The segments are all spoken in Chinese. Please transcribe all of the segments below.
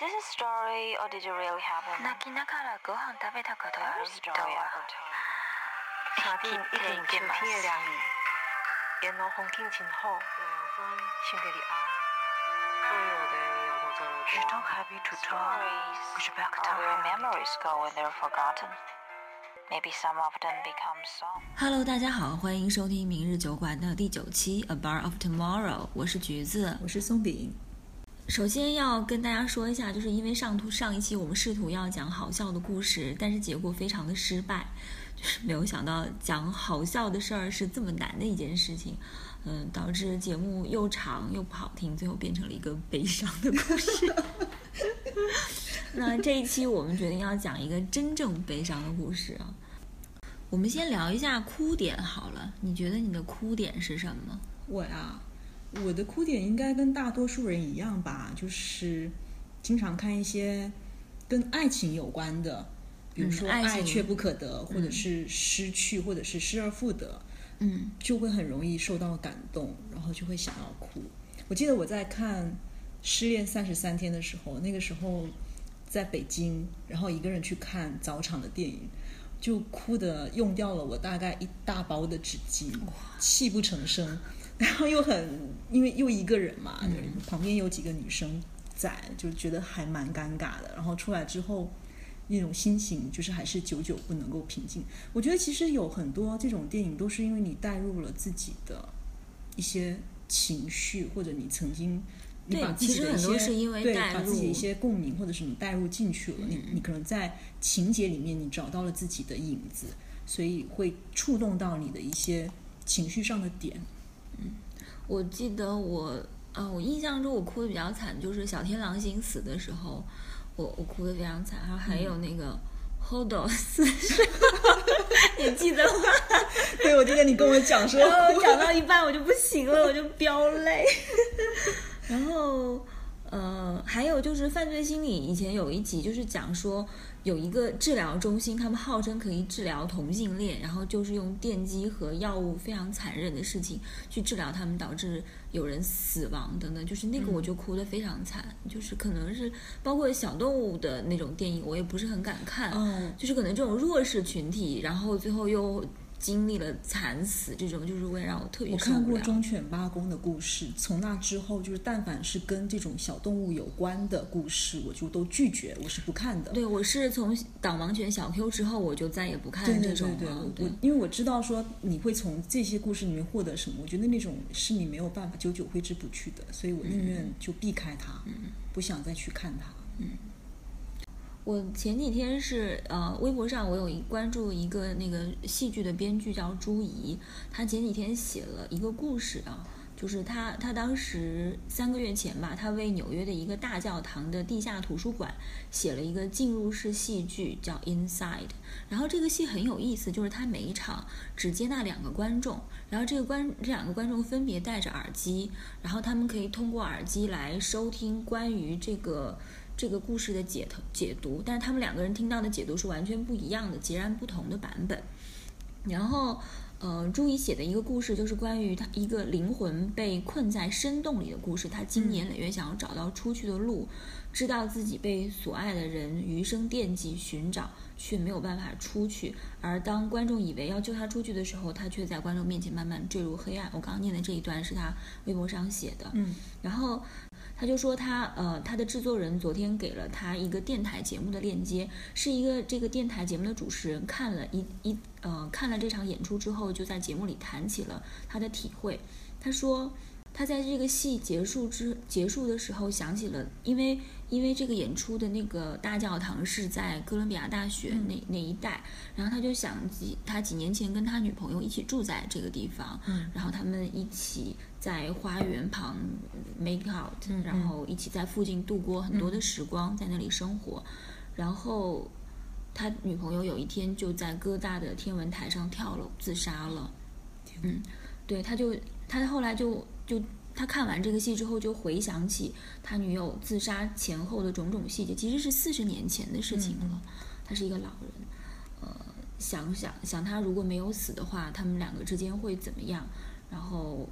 this a story or did it really happen? 泣きながらご飯食べたことあ Every る人 story は ever told. 夏天一定有秋天的凉意，沿路风景真好，有风心底里爱。所有的摇头走路 Je t'en happy to toi. Stories J'espère que are t'as where rien memories go when they're forgotten. Maybe some of them become song. Hello，大家好，欢迎收听明日酒馆的第九期《A Bar of Tomorrow》，我是橘子。我是松饼。 首先要跟大家说一下，就是因为上图上一期我们试图要讲好笑的故事，但是结果非常的失败，就是没有想到讲好笑的事儿是这么难的一件事情，嗯，导致节目又长又不好听，最后变成了一个悲伤的故事。那这一期我们决定要讲一个真正悲伤的故事啊。我们先聊一下哭点好了，你觉得你的哭点是什么？我呀，我的哭点应该跟大多数人一样吧，就是经常看一些跟爱情有关的，比如说嗯爱却不可得，或者是失去，或者是失而复得，嗯就会很容易受到感动，然后就会想要哭。我记得我在看《失恋三十三天》的时候，那个时候在北京，然后一个人去看早场的电影，就哭的用掉了我大概一大包的纸巾，泣不成声。然后又很因为又一个人嘛，就是旁边有几个女生在，就觉得还蛮尴尬的。然后出来之后。那种心情就是还是久久不能够平静。我觉得其实有很多这种电影都是因为你带入了自己的一些情绪，或者你曾经你对把自己的一其实很多些是因为对带把自己一些共鸣，或者什么带入进去了，你嗯你可能在情节里面你找到了自己的影子，所以会触动到你的一些情绪上的点。我记得我，啊，我印象中我哭的比较惨，就是小天狼星死的时候，我我哭的非常惨，然后还有那个 Hodo 死时候，你记得吗？对，我记得你跟我讲说，然后讲到一半我就不行了，我就飙泪。然后，呃，还有就是犯罪心理以前有一集就是讲说有一个治疗中心，他们号称可以治疗同性恋，然后就是用电击和药物非常残忍的事情去治疗他们，导致有人死亡等等。就是那个我就哭得非常惨，就是可能是包括小动物的那种电影，我也不是很敢看。嗯，就是可能这种弱势群体，然后最后又经历了惨死，这种就是会让我特别我看过。忠犬八公的故事，从那之后，就是但凡是跟这种小动物有关的故事，我就都拒绝，我是不看的。对，我是从导盲犬小 Q 之后，我就再也不看对对这种对对，了。我因为我知道说你会从这些故事里面获得什么，我觉得那种是你没有办法久久挥之不去的，所以我宁愿就避开它，不想再去看它。我前几天是呃，微博上我有一关注一个那个戏剧的编剧叫朱怡，他前几天写了一个故事啊，就是他他当时三个月前吧，他为纽约的一个大教堂的地下图书馆写了一个进入式戏剧，叫 Inside。然后这个戏很有意思，就是他每一场只接纳两个观众，然后这个观这两个观众分别戴着耳机，然后他们可以通过耳机来收听关于这个。这个故事的解头解读，但是他们两个人听到的解读是完全不一样的，截然不同的版本。然后，呃，朱怡写的一个故事就是关于他一个灵魂被困在深洞里的故事。他经年累月想要找到出去的路，知道自己被所爱的人余生惦记寻找，却没有办法出去。而当观众以为要救他出去的时候，他却在观众面前慢慢坠入黑暗。我刚刚念的这一段是他微博上写的。嗯，然后他就说他呃他的制作人昨天给了他一个电台节目的链接，是一个这个电台节目的主持人看了一一呃看了这场演出之后，就在节目里谈起了他的体会。他说他在这个戏结束之结束的时候想起了，因为因为这个演出的那个大教堂是在哥伦比亚大学那、那一带，然后他就想几他几年前跟他女朋友一起住在这个地方，嗯然后他们一起在花园旁 make out，、嗯然后一起在附近度过很多的时光，在那里生活，然后他女朋友有一天就在哥大的天文台上跳楼自杀了。嗯，对，他就他后来就就他看完这个戏之后，就回想起他女友自杀前后的种种细节，其实是四十年前的事情了。他是一个老人，呃，想想想他如果没有死的话，他们两个之间会怎么样？然后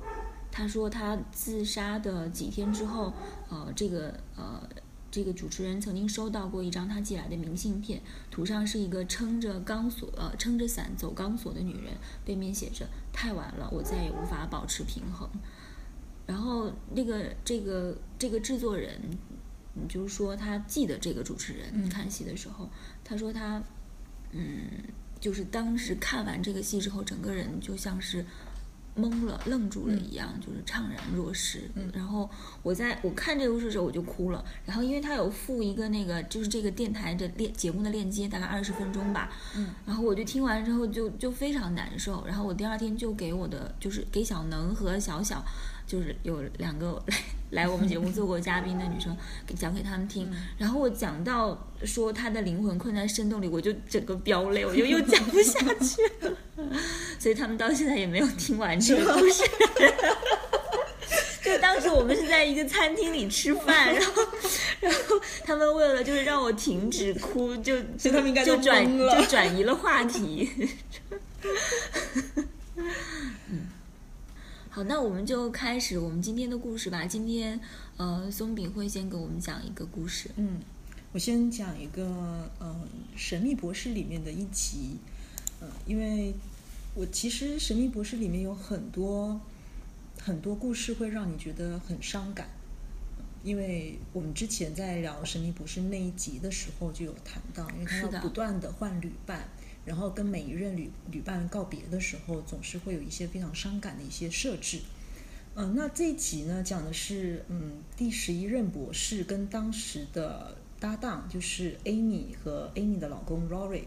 他说他自杀的几天之后，呃，这个呃这个主持人曾经收到过一张他寄来的明信片，图上是一个撑着钢索呃撑着伞走钢索的女人，背面写着“太晚了，我再也无法保持平衡”。然后那个这个这个制作人，嗯就是说他记得这个主持人看戏的时候，他说他嗯，就是当时看完这个戏之后，整个人就像是。懵了、愣住了一样，就是怅然若失。然后我在我看这个故事的时候，我就哭了。然后因为他有附一个那个，就是这个电台的链节目的链接，大概二十分钟吧。嗯。然后我就听完之后就就非常难受。然后我第二天就给我的就是给小能和小小，就是有两个来 来我们节目做过嘉宾的女生，给讲给他们听。然后我讲到说她的灵魂困在深洞里，我就整个飙泪，我就又讲不下去了。所以他们到现在也没有听完这个故事。就当时我们是在一个餐厅里吃饭，然后，然后他们为了就是让我停止哭，就就他们应该就转就转移了话题。嗯，好，那我们就开始我们今天的故事吧。今天，呃，松饼会先给我们讲一个故事。嗯，我先讲一个呃《神秘博士》里面的一集，呃，因为我其实《神秘博士》里面有很多很多故事会让你觉得很伤感，因为我们之前在聊《神秘博士》那一集的时候就有谈到，因为他不断的换旅伴。然后跟每一任旅旅伴告别的时候，总是会有一些非常伤感的一些设置。嗯、那这一集呢，讲的是嗯第十一任博士跟当时的搭档，就是 Amy 和 Amy 的老公 Rory，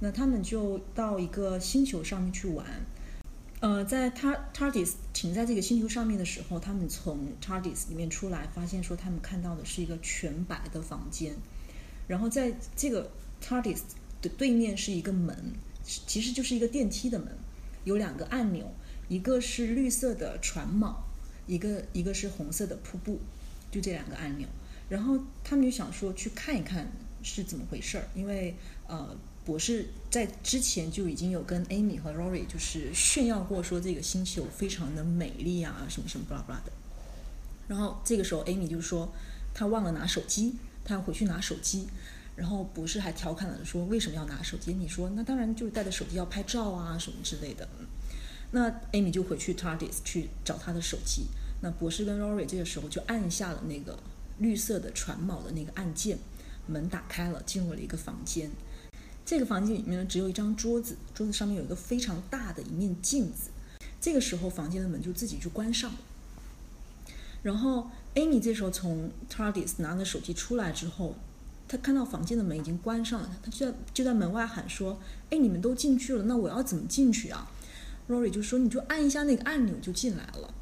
那他们就到一个星球上面去玩。呃，在 TARDIS 停在这个星球上面的时候，他们从 TARDIS 里面出来，发现说他们看到的是一个全白的房间，然后在这个 TARDIS 的对面是一个门，其实就是一个电梯的门，有两个按钮，一个是绿色的船锚，一个一个是红色的瀑布，就这两个按钮。然后他们就想说去看一看是怎么回事儿，因为呃，博士在之前就已经有跟 Amy 和 Rory 就是炫耀过说这个星球非常的美丽啊，什么什么巴拉巴拉的。然后这个时候 Amy 就说她忘了拿手机，她要回去拿手机。然后博士还调侃了说为什么要拿手机？你说那当然就是带着手机要拍照啊什么之类的。嗯那 Amy 就回去 TARDIS 去找他的手机。那博士跟 Rory 这个时候就按下了那个绿色的船锚的那个按键，门打开了，进入了一个房间。这个房间里面呢，只有一张桌子，桌子上面有一个非常大的一面镜子。这个时候，房间的门就自己就关上了。然后 Amy 这时候从 TARDIS 拿了手机出来之后，她看到房间的门已经关上了，他就在就在门外喊说：“哎，你们都进去了，那我要怎么进去啊？”Rory 就说：“你就按一下那个按钮就进来了。”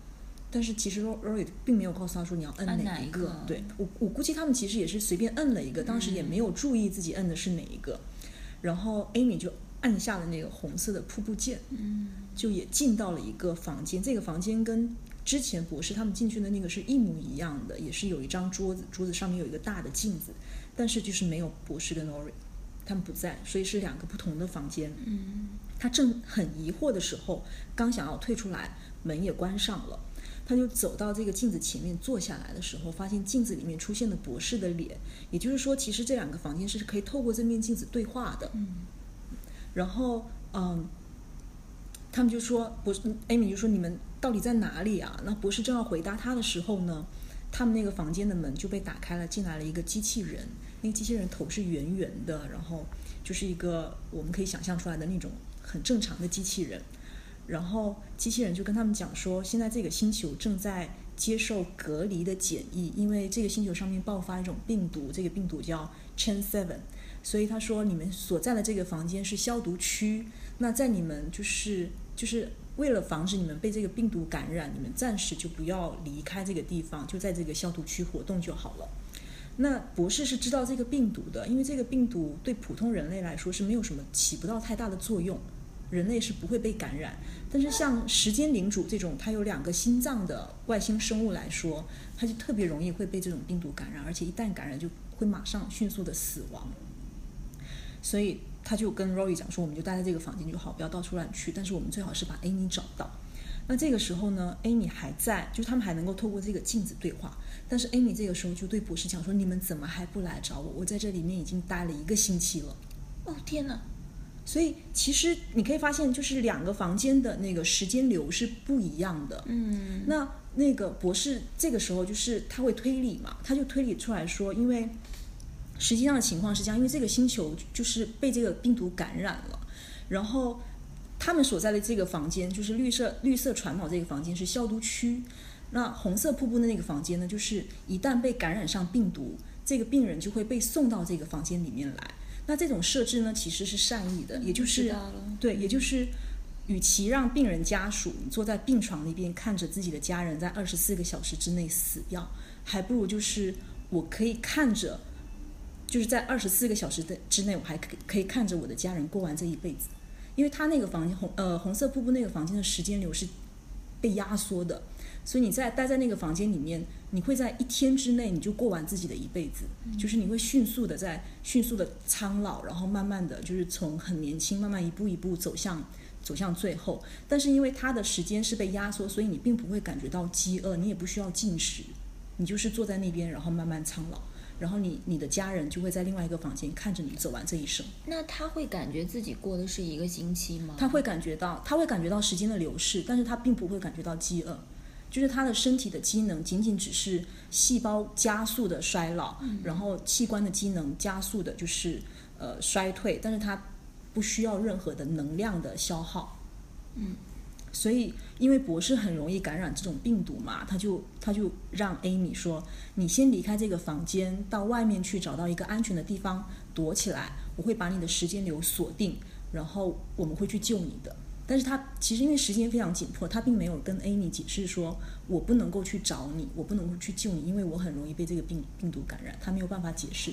但是其实 Rory 并没有告诉他说你要摁按哪一个。一个对我，我估计他们其实也是随便摁了一个，当时也没有注意自己摁的是哪一个。然后 Amy 就按下了那个红色的瀑布键，嗯就也进到了一个房间。这个房间跟之前博士他们进去的那个是一模一样的，也是有一张桌子，桌子上面有一个大的镜子，但是就是没有博士跟 Rory，他们不在，所以是两个不同的房间。嗯他正很疑惑的时候，刚想要退出来，门也关上了。他就走到这个镜子前面坐下来的时候，发现镜子里面出现了博士的脸，也就是说，其实这两个房间是可以透过这面镜子对话的。嗯然后，嗯，他们就说，博士，Amy 就说你们到底在哪里啊？那博士正要回答他的时候呢，他们那个房间的门就被打开了，进来了一个机器人。那个机器人头是圆圆的，然后就是一个我们可以想象出来的那种很正常的机器人。然后机器人就跟他们讲说，现在这个星球正在接受隔离的检疫，因为这个星球上面爆发一种病毒，这个病毒叫 Chen Seven，所以他说你们所在的这个房间是消毒区，那在你们就是就是为了防止你们被这个病毒感染，你们暂时就不要离开这个地方，就在这个消毒区活动就好了。那博士是知道这个病毒的，因为这个病毒对普通人类来说是没有什么起不到太大的作用，人类是不会被感染。但是像时间领主这种它有两个心脏的外星生物来说，它就特别容易会被这种病毒感染，而且一旦感染就会马上迅速的死亡。所以他就跟 Rory 讲说，我们就待在这个房间就好，不要到处乱去。但是我们最好是把 Amy 找到。那这个时候呢，Amy 还在，就是他们还能够透过这个镜子对话。但是 Amy 这个时候就对博士讲说：“你们怎么还不来找我？我在这里面已经待了一个星期了。”哦天哪！所以其实你可以发现，就是两个房间的那个时间流是不一样的。嗯，那那个博士这个时候就是他会推理嘛，他就推理出来说，因为实际上的情况是这样，因为这个星球就是被这个病毒感染了，然后他们所在的这个房间就是绿色绿色船锚这个房间是消毒区，那红色瀑布的那个房间呢，就是一旦被感染上病毒，这个病人就会被送到这个房间里面来。那这种设置呢，其实是善意的，也就是对，也就是，与其让病人家属坐在病床那边看着自己的家人在二十四个小时之内死掉，还不如就是我可以看着，就是在二十四个小时的之内，我还可以可以看着我的家人过完这一辈子，因为他那个房间红呃红色瀑布那个房间的时间流是被压缩的，所以你在待在那个房间里面，你会在一天之内你就过完自己的一辈子，就是你会迅速的在迅速的苍老，然后慢慢的就是从很年轻慢慢一步一步走向走向最后。但是因为它的时间是被压缩，所以你并不会感觉到饥饿，你也不需要进食，你就是坐在那边，然后慢慢苍老。然后你你的家人就会在另外一个房间看着你走完这一生，那他会感觉自己过的是一个星期吗？他会感觉到他会感觉到时间的流逝，但是他并不会感觉到饥饿，就是他的身体的机能仅仅只是细胞加速的衰老，然后器官的机能加速的就是呃衰退，但是他不需要任何的能量的消耗。嗯，所以因为博士很容易感染这种病毒嘛，他就他就让 Amy 说：“你先离开这个房间，到外面去找到一个安全的地方躲起来，我会把你的时间流锁定，然后我们会去救你的。”但是他其实因为时间非常紧迫，他并没有跟 Amy 解释说，我不能够去找你，我不能够去救你，因为我很容易被这个病病毒感染，他没有办法解释，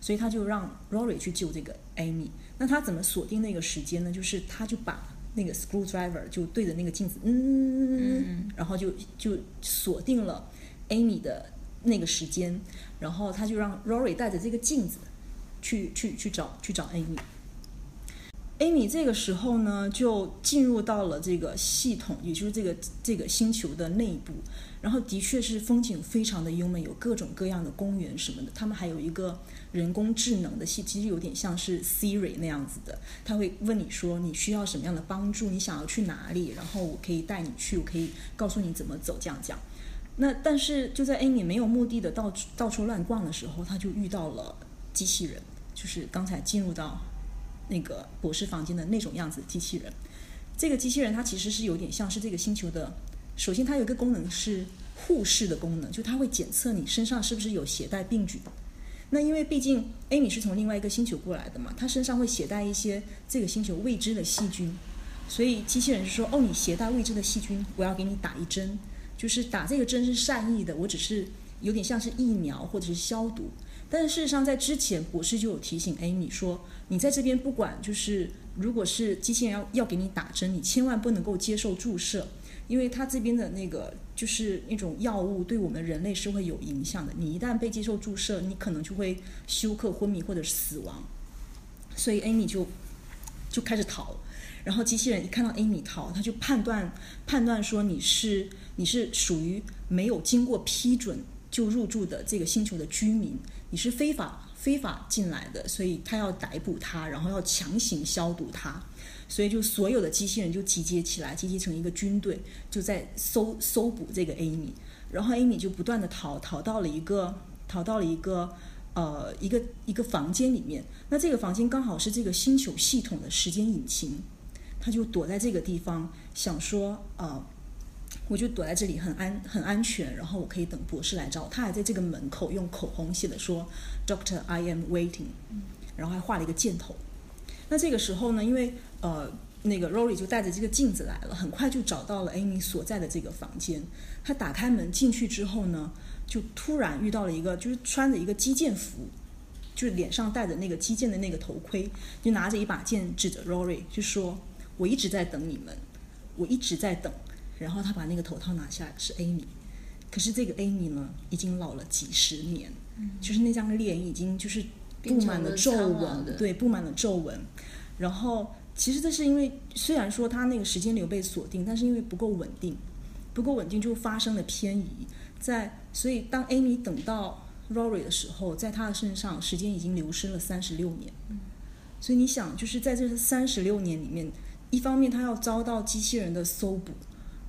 所以他就让 Rory 去救这个 Amy。那他怎么锁定那个时间呢？就是他就把那个 screwdriver 就对着那个镜子，嗯，然后就就锁定了 Amy 的那个时间，然后他就让 Rory 带着这个镜子去去去找去找 Amy。Amy 这个时候呢，就进入到了这个系统，也就是这个这个星球的内部。然后的确是风景非常的优美，有各种各样的公园什么的。他们还有一个人工智能的系，其实有点像是 Siri 那样子的，他会问你说你需要什么样的帮助，你想要去哪里，然后我可以带你去，我可以告诉你怎么走，这样讲。那但是就在 Amy 没有目的的到处到处乱逛的时候，他就遇到了机器人，就是刚才进入到那个博士房间的那种样子的机器人。这个机器人它其实是有点像是这个星球的，首先它有一个功能是护士的功能，就它会检测你身上是不是有携带病菌。那因为毕竟 Amy 是从另外一个星球过来的嘛，她身上会携带一些这个星球未知的细菌，所以机器人就说：“哦，你携带未知的细菌，我要给你打一针，就是打这个针是善意的，我只是有点像是疫苗或者是消毒。”但是事实上，在之前博士就有提醒 Amy 说：“你在这边不管就是，如果是机器人要要给你打针，你千万不能够接受注射，因为它这边的那个就是那种药物对我们人类是会有影响的。你一旦被接受注射，你可能就会休克、昏迷或者死亡。所以 Amy 就就开始逃，然后机器人一看到 Amy 逃，他就判断判断说你是你是属于没有经过批准就入住的这个星球的居民，你是非法非法进来的，所以他要逮捕他，然后要强行消毒他。所以就所有的机器人就集结起来，集结成一个军队，就在搜搜捕这个 Amy。然后 Amy 就不断的逃，逃到了一个逃到了一个呃一个一个房间里面。那这个房间刚好是这个星球系统的时间引擎，他就躲在这个地方，想说呃，我就躲在这里很安很安全，然后我可以等博士来找。他还在这个门口用口红写的说 “Doctor, I am waiting”，然后还画了一个箭头。那这个时候呢，因为呃，那个 Rory 就带着这个镜子来了，很快就找到了 Amy 所在的这个房间。他打开门进去之后呢，就突然遇到了一个，就是穿着一个击剑服，就是脸上戴着那个击剑的那个头盔，就拿着一把剑指着 Rory 就说：“我一直在等你们，我一直在等。”然后他把那个头套拿下来，是 Amy。可是这个 Amy 呢，已经老了几十年，就是那张脸已经就是布满了皱纹，对，布满了皱纹。然后其实这是因为虽然说他那个时间流被锁定，但是因为不够稳定，不够稳定就发生了偏移。在所以当 Amy 等到 Rory 的时候，在他的身上时间已经流失了三十六年。所以你想，就是在这三十六年里面，一方面他要遭到机器人的搜捕，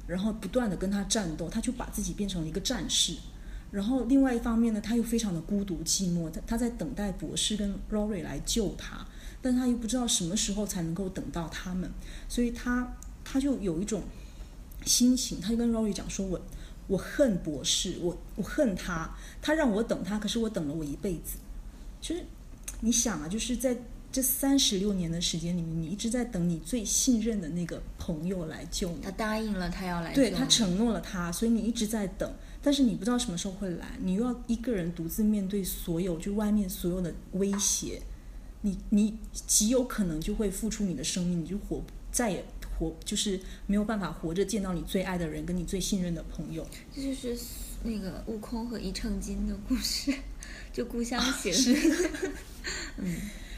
然后不断的跟他战斗，他就把自己变成了一个战士。然后另外一方面呢，他又非常的孤独寂寞，他他在等待博士跟 Rory 来救他，但他又不知道什么时候才能够等到他们，所以他他就有一种心情，他就跟 Rory 讲说：“我我恨博士，我我恨他，他让我等他，可是我等了我一辈子。”其实你想啊，就是在这三十六年的时间里面，你一直在等你最信任的那个朋友来救你他。答应了他要来对他承诺了他，所以你一直在等，但是你不知道什么时候会来，你又要一个人独自面对所有就外面所有的威胁，你你极有可能就会付出你的生命，你就活再也活就是没有办法活着见到你最爱的人跟你最信任的朋友。这就是那个悟空和一秤金的故事，就故乡行。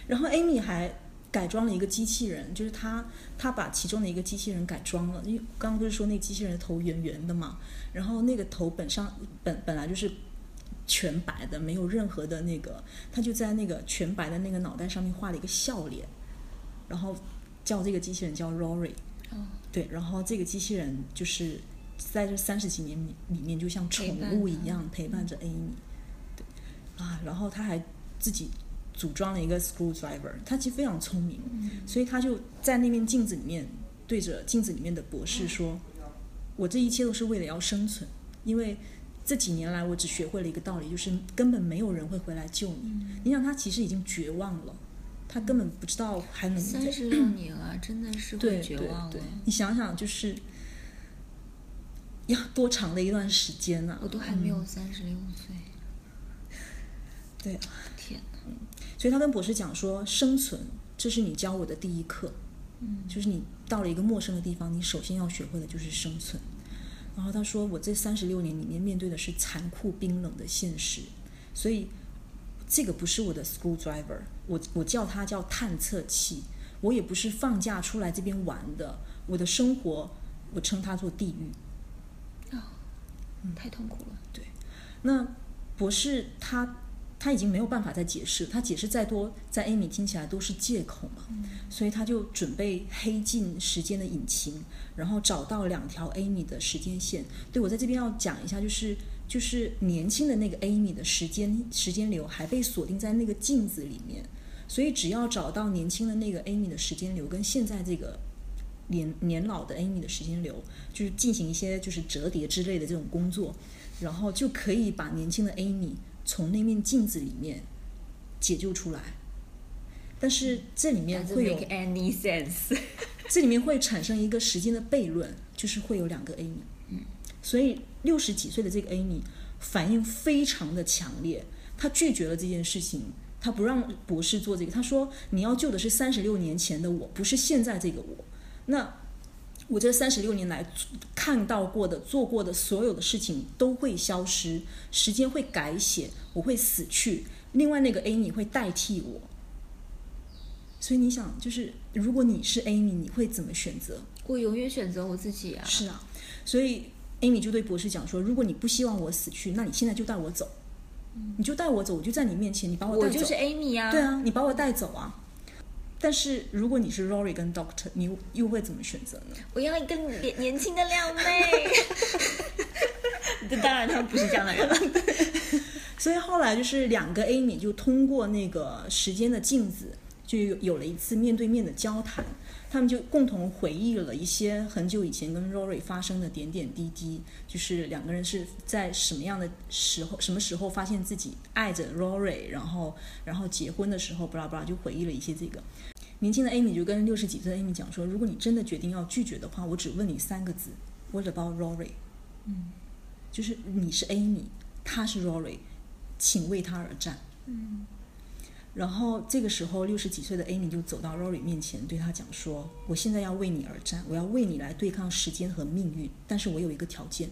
然后 Amy 还改装了一个机器人，就是他他把其中的一个机器人改装了，因为刚刚不是说那个机器人的头圆圆的嘛，然后那个头本上本本来就是全白的，没有任何的那个，他就在那个全白的那个脑袋上面画了一个笑脸，然后叫这个机器人叫 Rory，哦。对，然后这个机器人就是在这三十几年里里面，就像宠物一样陪伴着 Amy，对。啊，然后他还自己组装了一个 screwdriver，他其实非常聪明，所以他就在那面镜子里面对着镜子里面的博士说：“我这一切都是为了要生存，因为这几年来我只学会了一个道理，就是根本没有人会回来救你。你想，他其实已经绝望了，他根本不知道还能三十六年了，真的是对会绝望对对了。，你想想，就是要多长的一段时间呢、我都还没有三十六岁，对！所以他跟博士讲说，生存这是你教我的第一课，嗯，就是你到了一个陌生的地方，你首先要学会的就是生存。然后他说，我这三十六年里面面对的是残酷冰冷的现实，所以这个不是我的 school driver，我我叫它叫探测器，我也不是放假出来这边玩的，我的生活我称它做地狱啊。太痛苦了。对那博士他他已经没有办法再解释，他解释再多，在 Amy 听起来都是借口嘛，所以他就准备黑进时间的引擎，然后找到两条 Amy 的时间线。对我在这边要讲一下，就是就是年轻的那个 Amy 的时间时间流还被锁定在那个镜子里面，所以只要找到年轻的那个 Amy 的时间流跟现在这个年年老的 Amy 的时间流，就是进行一些就是折叠之类的这种工作，然后就可以把年轻的 Amy 从那面镜子里面解救出来。但是这里面会有 any sense。这里面会产生一个时间的悖论，就是会有两个 Amy。嗯，所以六十几岁的这个 Amy 反应非常的强烈，她拒绝了这件事情，她不让博士做这个。她说：“你要救的是三十六年前的我，不是现在这个我。那我这三十六年来看到过的、做过的所有的事情都会消失，时间会改写，我会死去，另外那个 Amy 会代替我。”所以你想，就是如果你是 Amy，你会怎么选择？我永远选择我自己啊！是啊，所以 Amy 就对博士讲说：“如果你不希望我死去，那你现在就带我走，你就带我走，我就在你面前，你把我带走。我就是 Amy 啊！对，啊，你把我带走啊。但是如果你是 Rory 跟 Doctor，你又会怎么选择呢？我要一个年年轻的靓妹。这 当然，他们不是这样的人。所以后来就是两个 Amy 就通过那个时间的镜子，就有有了一次面对面的交谈。他们就共同回忆了一些很久以前跟 Rory 发生的点点滴滴，就是两个人是在什么样的时候、什么时候发现自己爱着 Rory，然后然后结婚的时候，巴拉巴拉就回忆了一些这个。年轻的 Amy 就跟六十几岁的 Amy 讲说：“如果你真的决定要拒绝的话，我只问你三个字：What about Rory？” 嗯，就是你是 Amy，他是 Rory，请为他而战。嗯，然后这个时候，六十几岁的 Amy 就走到 Rory 面前，对他讲说：“我现在要为你而战，我要为你来对抗时间和命运。但是我有一个条件，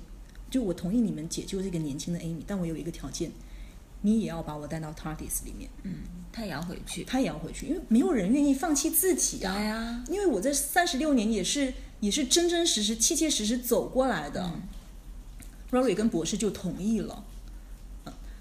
就我同意你们解救这个年轻的 Amy，但我有一个条件你也要把我带到 TARDIS 里面，嗯，他也要回去。他也要回去，因为没有人愿意放弃自己对啊。呀，因为我这三十六年也是也是真真实实、切切实实走过来的。Rory 跟博士就同意了，嗯，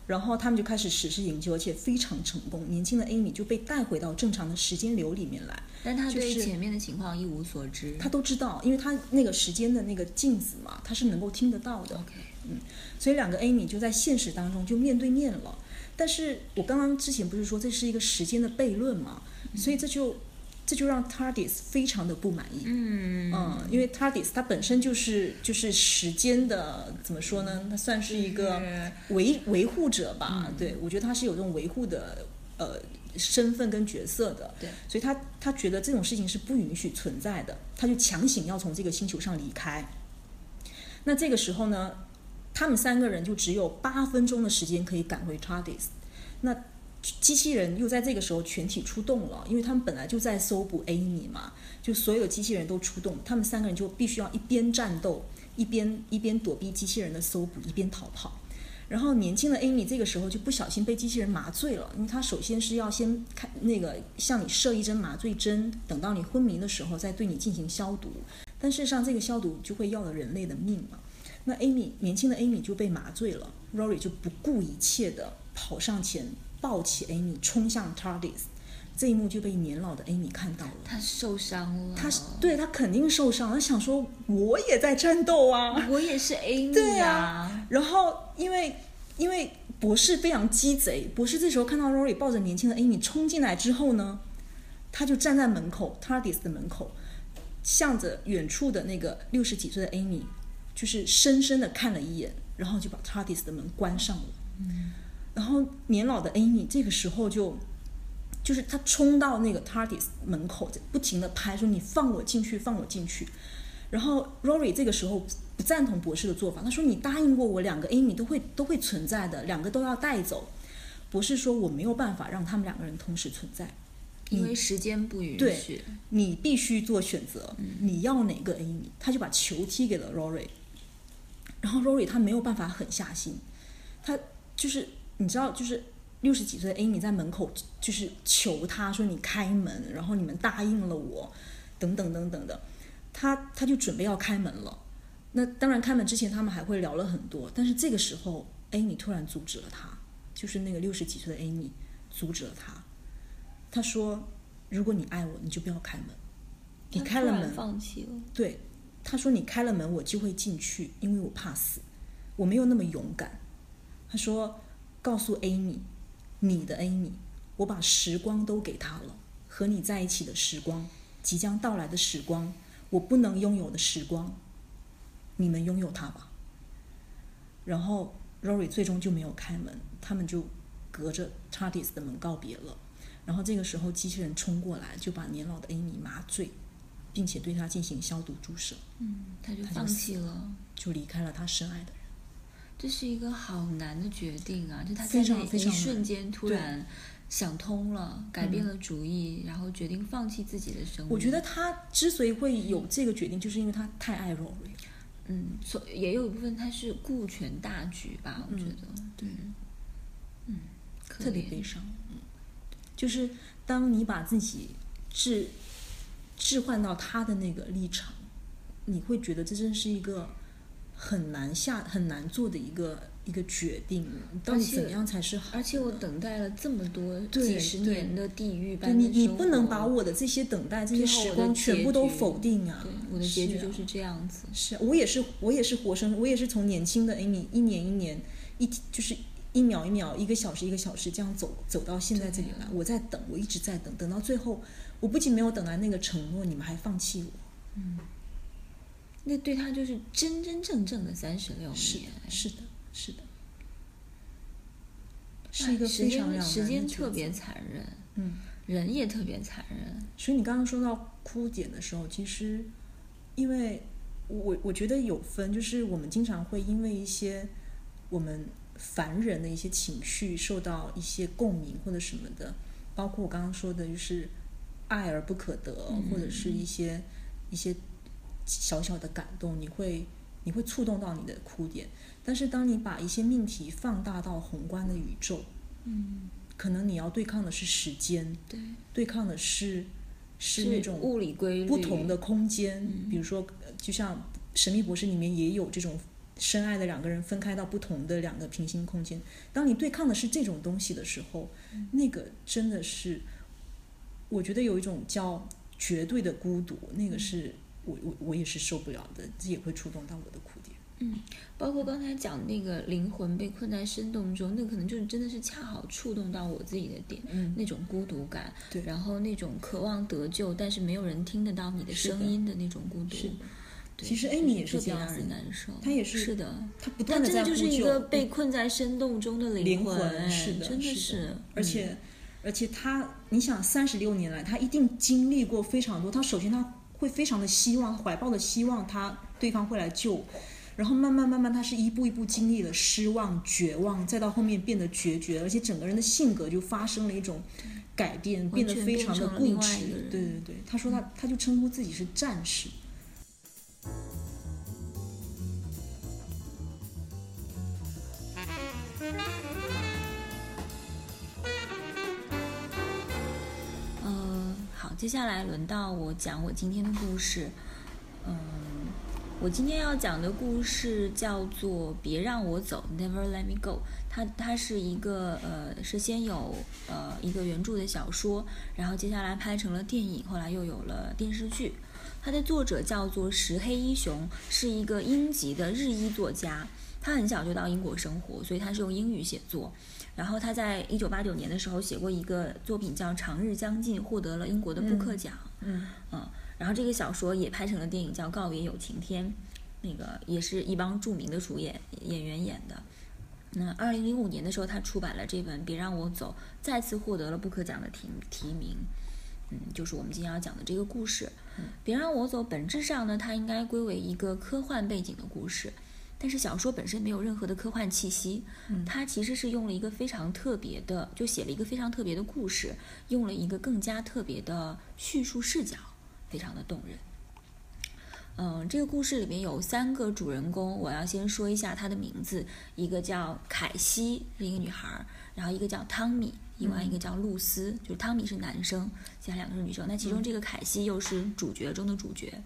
然后他们就开始实施营救，而且非常成功。年轻的 Amy 就被带回到正常的时间流里面来，但他对前面的情况一无所知。他都知道，因为他那个时间的那个镜子嘛，他是能够听得到的。OK，嗯所以两个 Amy 就在现实当中就面对面了。但是我刚刚之前不是说这是一个时间的悖论嘛，所以这就这就让 TARDIS 非常的不满意。嗯嗯，因为 TARDIS 它本身就是就是时间的怎么说呢？它算是一个维维护者吧。对我觉得他是有这种维护的呃身份跟角色的。对，所以他他觉得这种事情是不允许存在的，他就强行要从这个星球上离开。那这个时候呢，他们三个人就只有八分钟的时间可以赶回 TARDIS。那机器人又在这个时候全体出动了，因为他们本来就在搜捕 Amy 嘛，就所有机器人都出动，他们三个人就必须要一边战斗，一边一边躲避机器人的搜捕，一边逃跑。然后年轻的 Amy 这个时候就不小心被机器人麻醉了，因为他首先是要先开那个向你射一针麻醉针，等到你昏迷的时候再对你进行消毒。但事实上这个消毒就会要了人类的命嘛。那 Amy 年轻的 Amy 就被麻醉了，Rory 就不顾一切的跑上前抱起 Amy 冲向 TARDIS，这一幕就被年老的 Amy 看到了。他受伤了。他对他肯定受伤，他想说我也在战斗啊，我也是 Amy 对呀、啊，然后因为因为博士非常鸡贼，博士这时候看到 Rory 抱着年轻的 Amy 冲进来之后呢，他就站在门口 TARDIS 的门口，向着远处的那个六十几岁的 Amy，就是深深的看了一眼，然后就把 TARDIS 的门关上了。然后年老的 Amy 这个时候就。就是他冲到那个 TARDIS 门口，不停的拍说：“你放我进去，放我进去。”然后 Rory 这个时候不赞同博士的做法，他说：“你答应过我，两个 Amy 都会都会存在的，两个都要带走。”博士说：“我没有办法让他们两个人同时存在，因为时间不允对许。你必须做选择，你要哪个 Amy？” 他就把球踢给了 Rory，然后 Rory 他没有办法狠下心，他就是你知道，就是六十几岁的 Amy 在门口就是求他说：“你开门，然后你们答应了我，等等等等的。”他他就准备要开门了。那当然，开门之前他们还会聊了很多，但是这个时候，Amy 突然阻止了他，就是那个六十几岁的 Amy 阻止了他。他说：“如果你爱我，你就不要开门。你开了门，放弃了。对，他说你开了门，我就会进去，因为我怕死，我没有那么勇敢。他说，告诉 Amy，你的 Amy，我把时光都给他了，和你在一起的时光，即将到来的时光，我不能拥有的时光，你们拥有它吧。然后 Rory 最终就没有开门，他们就隔着 TARDIS 的门告别了。然后这个时候，机器人冲过来，就把年老的 Amy 麻醉，并且对他进行消毒注射，嗯，他就放弃了。就离开了他深爱的人。这是一个好难的决定啊！就他在那一瞬间突然想通了，改变了主意，然后决定放弃自己的生活。我觉得他之所以会有这个决定，就是因为他太爱 Rory。嗯，所也有一部分他是顾全大局吧，我觉得，对，嗯，特别悲伤。嗯，就是当你把自己置置换到他的那个立场，你会觉得这真是一个很难下、很难做的一个一个决定。到底怎么样才是好的？而且我等待了这么多对几十年的地狱对你，你不能把我的这些等待、这些时光全部都否定啊！对我的结局啊就是这样子。是我也是，我也是活生，我也是从年轻的 Amy 一年一年一就是一秒一秒、一个小时一个小时这样走走到现在这里来。我在等，我一直在等，等到最后，我不仅没有等来那个承诺，你们还放弃我。那对他就是真真正正的三十六是的年，，是的，是的，哎是一个非常时间特别残忍，嗯。人也特别残忍。所以你刚刚说到哭点的时候，其实因为我我觉得有分，就是我们经常会因为一些我们凡人的一些情绪受到一些共鸣或者什么的，包括我刚刚说的，就是爱而不可得，或者是一些一些小小的感动，你会你会触动到你的哭点。但是当你把一些命题放大到宏观的宇宙，嗯，可能你要对抗的是时间，对，对抗的是是那种物理规律不同的空间，比如说，呃就像《神秘博士》里面也有这种深爱的两个人分开到不同的两个平行空间。当你对抗的是这种东西的时候，那个真的是，我觉得有一种叫绝对的孤独，那个是我我我也是受不了的，这也会触动到我的哭点。嗯包括刚才讲那个灵魂被困在深洞中，那可能就是真的是恰好触动到我自己的点，嗯那种孤独感，对然后那种渴望得救，但是没有人听得到你的声音的那种孤独。是其实就是 Amy 也是这样子人难受。他也是是的，他不他断的在呼真的就是一个被嗯困在深洞中的灵魂，哎是的，真的是的是，而且、而且他，你想三十六年来，他一定经历过非常多。他首先他会非常的希望，怀抱的希望他对方会来救，然后慢慢慢慢，他是一步一步经历了失望、绝望，再到后面变得决绝，而且整个人的性格就发生了一种改变，变得非常的固执。对对对，他说他他就称呼自己是战士。嗯，接下来轮到我讲我今天的故事。嗯，我今天要讲的故事叫做《别让我走》（Never Let Me Go）。它它是一个呃，是先有呃一个原著的小说，然后接下来拍成了电影，后来又有了电视剧。它的作者叫做石黑一雄，是一个英籍的日裔作家。他很小就到英国生活，所以他是用英语写作。然后他在一九八九年的时候写过一个作品叫《长日将近》，获得了英国的布克奖。嗯嗯，然后这个小说也拍成了电影，叫《告别有晴天》，那个也是一帮著名的主演演员演的。那二零零五年的时候，他出版了这本《别让我走》，再次获得了布克奖的提提名。嗯，就是我们今天要讲的这个故事。别让我走，本质上呢，它应该归为一个科幻背景的故事，但是小说本身没有任何的科幻气息，它其实是用了一个非常特别的，就写了一个非常特别的故事，用了一个更加特别的叙述视角，非常的动人。嗯，这个故事里面有三个主人公，我要先说一下她的名字，一个叫凯西，是一个女孩儿，然后一个叫汤米，另外一个叫露丝，就是汤米是男生，其他两个是女生。那其中这个凯西又是主角中的主角。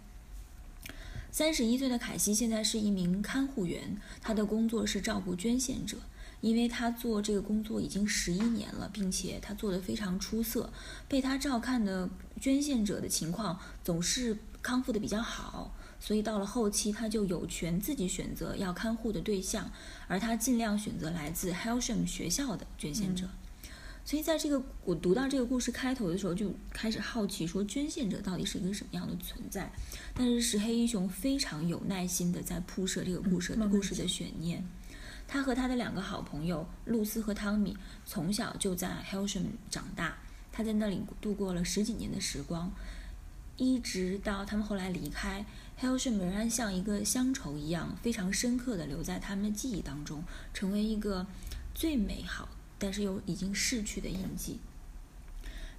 三十一岁的凯西现在是一名看护员，她的工作是照顾捐献者。因为她做这个工作已经十一年了，并且她做得非常出色，被她照看的捐献者的情况总是康复的比较好，所以到了后期，他就有权自己选择要看护的对象，而他尽量选择来自 Helsham 学校的捐献者。所以在这个我读到这个故事开头的时候，就开始好奇说捐献者到底是一个什么样的存在。但是石黑英雄非常有耐心的在铺设这个故事、嗯慢慢故事的悬念。他和他的两个好朋友露丝和汤米从小就在 Helsham 长大，他在那里度过了十几年的时光，一直到他们后来离开 Helsham，仍然像一个乡愁一样，非常深刻的留在他们的记忆当中，成为一个最美好但是又已经逝去的印记。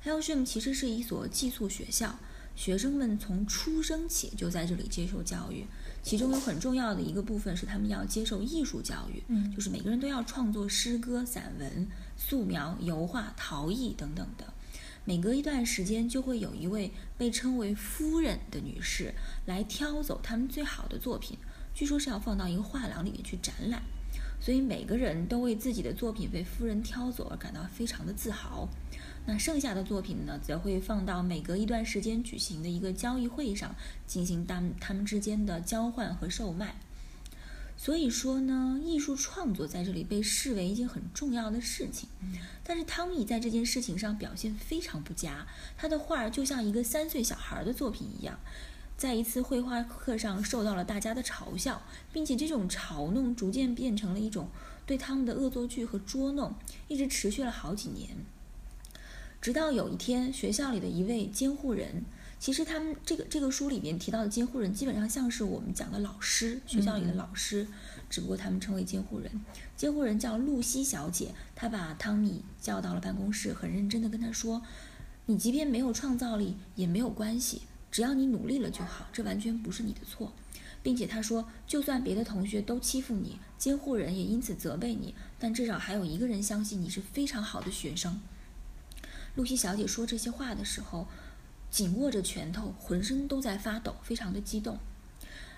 Helsham 其实是一所寄宿学校，学生们从出生起就在这里接受教育，其中有很重要的一个部分是他们要接受艺术教育，嗯就是每个人都要创作诗歌、散文、素描、油画、陶艺等等的。每隔一段时间，就会有一位被称为夫人的女士来挑走他们最好的作品，据说是要放到一个画廊里面去展览。所以每个人都为自己的作品被夫人挑走而感到非常的自豪。那剩下的作品呢，则会放到每隔一段时间举行的一个交易会上进行他们他们之间的交换和售卖。所以说呢，艺术创作在这里被视为一件很重要的事情。但是汤米在这件事情上表现非常不佳，他的画儿就像一个三岁小孩的作品一样，在一次绘画课上受到了大家的嘲笑，并且这种嘲弄逐渐变成了一种对他们的恶作剧和捉弄，一直持续了好几年。直到有一天，学校里的一位监护人，其实他们这个这个书里面提到的监护人，基本上像是我们讲的老师，学校里的老师，只不过他们称为监护人。监护人叫露西小姐，她把汤米叫到了办公室，很认真地跟他说：“你即便没有创造力也没有关系，只要你努力了就好，这完全不是你的错。”并且他说，就算别的同学都欺负你，监护人也因此责备你，但至少还有一个人相信你是非常好的学生。露西小姐说这些话的时候，紧握着拳头，浑身都在发抖，非常的激动。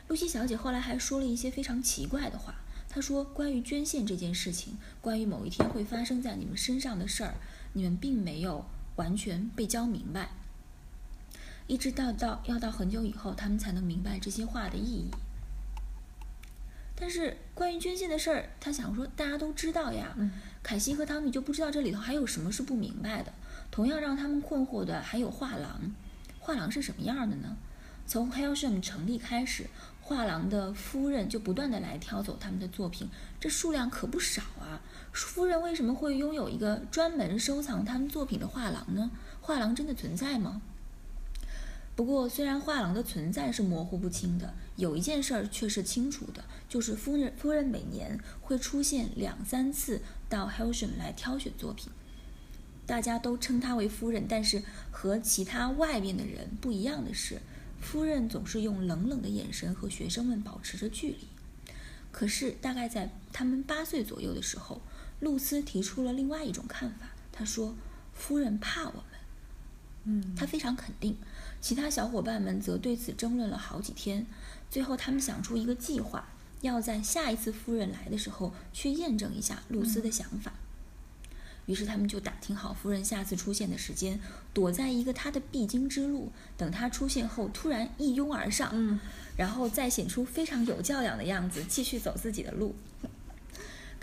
露西小姐后来还说了一些非常奇怪的话。她说：“关于捐献这件事情，关于某一天会发生在你们身上的事儿，你们并没有完全被教明白。一直到到要到很久以后，他们才能明白这些话的意义。但是关于捐献的事儿，他想说大家都知道呀。凯西和汤米就不知道这里头还有什么是不明白的。同样让他们困惑的还有画廊。画廊是什么样的呢？从 Hellsham 成立开始。”画廊的夫人就不断的来挑走他们的作品，这数量可不少啊！夫人为什么会拥有一个专门收藏他们作品的画廊呢？画廊真的存在吗？不过，虽然画廊的存在是模糊不清的，有一件事儿却是清楚的，就是夫人夫人每年会出现两三次到 Hellsham 来挑选作品。大家都称她为夫人，但是和其他外面的人不一样的是。夫人总是用冷冷的眼神和学生们保持着距离。可是，大概在他们八岁左右的时候，露丝提出了另外一种看法。她说：“夫人怕我们。”嗯，她非常肯定。其他小伙伴们则对此争论了好几天。最后，他们想出一个计划，要在下一次夫人来的时候去验证一下露丝的想法。于是他们就打听好夫人下次出现的时间，躲在一个她的必经之路，等她出现后突然一拥而上，嗯，然后再显出非常有教养的样子，继续走自己的路。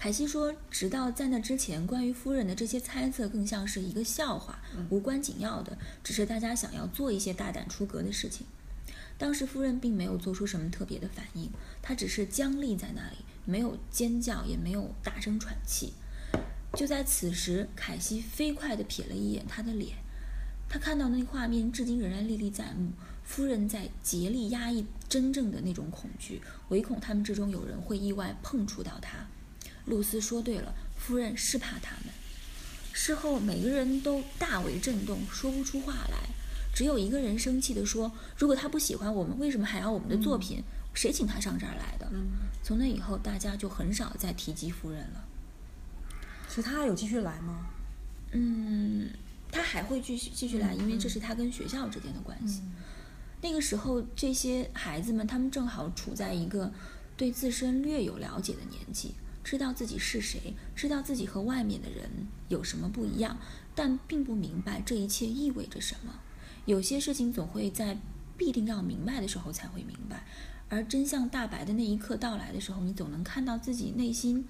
凯西说，直到在那之前，关于夫人的这些猜测更像是一个笑话，无关紧要的，只是大家想要做一些大胆出格的事情。当时夫人并没有做出什么特别的反应，她只是僵立在那里，没有尖叫，也没有大声喘气。就在此时，凯西飞快地瞥了一眼她的脸，他看到那画面至今仍然历历在目。夫人在竭力压抑真正的那种恐惧，唯恐他们之中有人会意外碰触到他。露丝说对了，夫人是怕他们。事后，每个人都大为震动，说不出话来。只有一个人生气地说：“如果他不喜欢我们，为什么还要我们的作品？谁请他上这儿来的？”从那以后，大家就很少再提及夫人了。所以他有继续来吗？嗯，他还会继续继续来，因为这是他跟学校之间的关系。那个时候，这些孩子们他们正好处在一个对自身略有了解的年纪，知道自己是谁，知道自己和外面的人有什么不一样，但并不明白这一切意味着什么。有些事情总会在必定要明白的时候才会明白，而真相大白的那一刻到来的时候，你总能看到自己内心。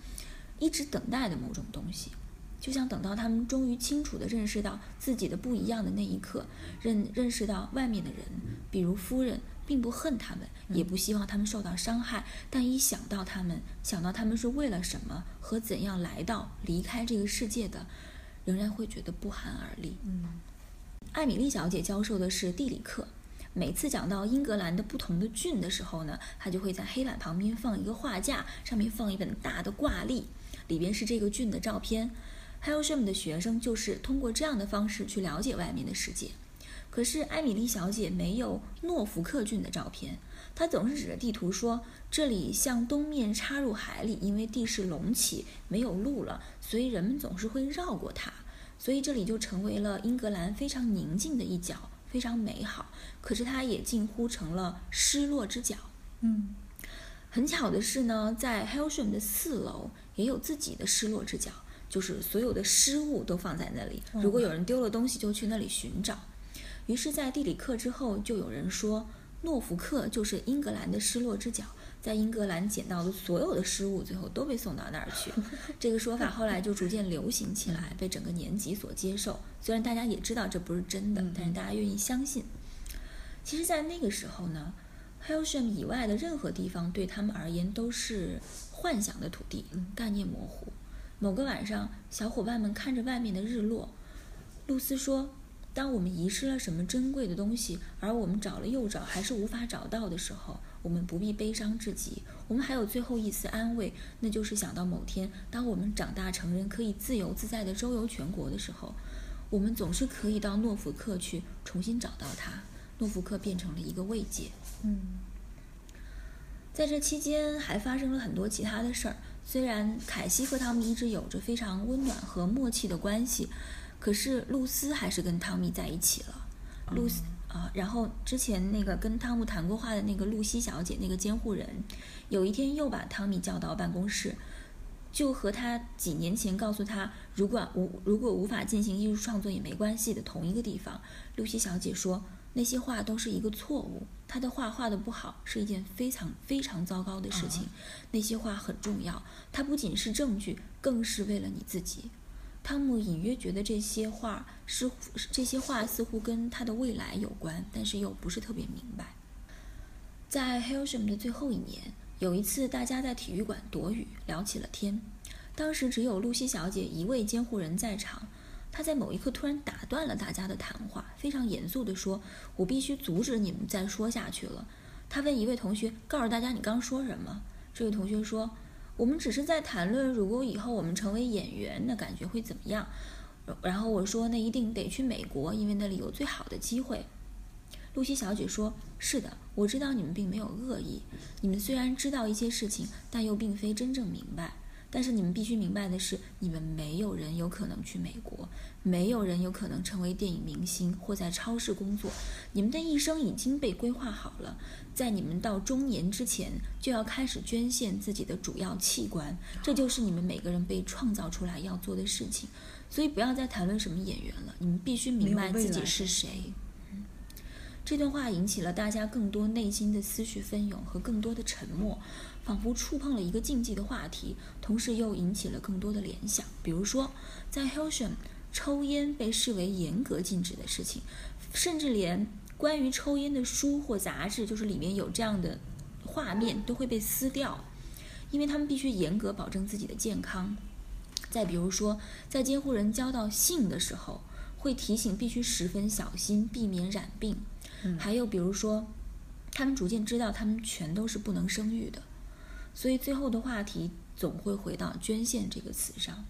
一直等待的某种东西，就像等到他们终于清楚地认识到自己的不一样的那一刻，认认识到外面的人，比如夫人，并不恨他们，也不希望他们受到伤害，但一想到他们，想到他们是为了什么和怎样来到离开这个世界的，仍然会觉得不寒而栗。嗯，艾米丽小姐教授的是地理课。每次讲到英格兰的不同的郡的时候呢，她就会在黑板旁边放一个画架，上面放一本大的挂历。里边是这个郡的照片 h e l s h a m 的学生就是通过这样的方式去了解外面的世界。可是艾米丽小姐没有诺福克郡的照片，她总是指着地图说：“这里向东面插入海里，因为地势隆起，没有路了，所以人们总是会绕过它。所以这里就成为了英格兰非常宁静的一角，非常美好。可是它也近乎成了失落之角。”嗯。很巧的是呢，在 Hellsham 的四楼也有自己的失落之角，就是所有的失物都放在那里。如果有人丢了东西，就去那里寻找。于是，在地理课之后，就有人说诺福克就是英格兰的失落之角，在英格兰捡到的所有的失物，最后都被送到那儿去。这个说法后来就逐渐流行起来，被整个年级所接受。虽然大家也知道这不是真的，但是大家愿意相信。其实，在那个时候呢。Hellsham 以外的任何地方对他们而言都是幻想的土地，概念模糊。某个晚上，小伙伴们看着外面的日落。露丝说：“当我们遗失了什么珍贵的东西，而我们找了又找还是无法找到的时候，我们不必悲伤至极。我们还有最后一丝安慰，那就是想到某天，当我们长大成人，可以自由自在地周游全国的时候，我们总是可以到诺福克去重新找到它。诺福克变成了一个慰藉。”嗯，在这期间还发生了很多其他的事儿。虽然凯西和汤米一直有着非常温暖和默契的关系，可是露丝还是跟汤米在一起了。露丝啊，然后之前那个跟汤姆谈过话的那个露西小姐，那个监护人，有一天又把汤米叫到办公室，就和他几年前告诉他如果无如果无法进行艺术创作也没关系的同一个地方。露西小姐说。那些画都是一个错误，他的画画的不好是一件非常非常糟糕的事情。那些画很重要，它不仅是证据，更是为了你自己。汤姆隐约觉得这些话是这些话似乎跟他的未来有关，但是又不是特别明白。在 h e l s h a m 的最后一年，有一次大家在体育馆躲雨聊起了天，当时只有露西小姐一位监护人在场。他在某一刻突然打断了大家的谈话，非常严肃地说：“我必须阻止你们再说下去了。”他问一位同学：“告诉大家你刚说什么？”这位同学说：“我们只是在谈论，如果以后我们成为演员，那感觉会怎么样？”然后我说：“那一定得去美国，因为那里有最好的机会。”露西小姐说：“是的，我知道你们并没有恶意。你们虽然知道一些事情，但又并非真正明白。”但是你们必须明白的是，你们没有人有可能去美国，没有人有可能成为电影明星或在超市工作。你们的一生已经被规划好了，在你们到中年之前就要开始捐献自己的主要器官，这就是你们每个人被创造出来要做的事情。所以不要再谈论什么演员了，你们必须明白自己是谁。这段话引起了大家更多内心的思绪纷涌和更多的沉默。仿佛触碰了一个禁忌的话题，同时又引起了更多的联想。比如说，在 h e l s h a m 抽烟被视为严格禁止的事情，甚至连关于抽烟的书或杂志，就是里面有这样的画面，都会被撕掉，因为他们必须严格保证自己的健康。再比如说，在监护人交到信的时候，会提醒必须十分小心，避免染病。还有比如说，他们逐渐知道他们全都是不能生育的。所以最后的话题总会回到捐献这个词上。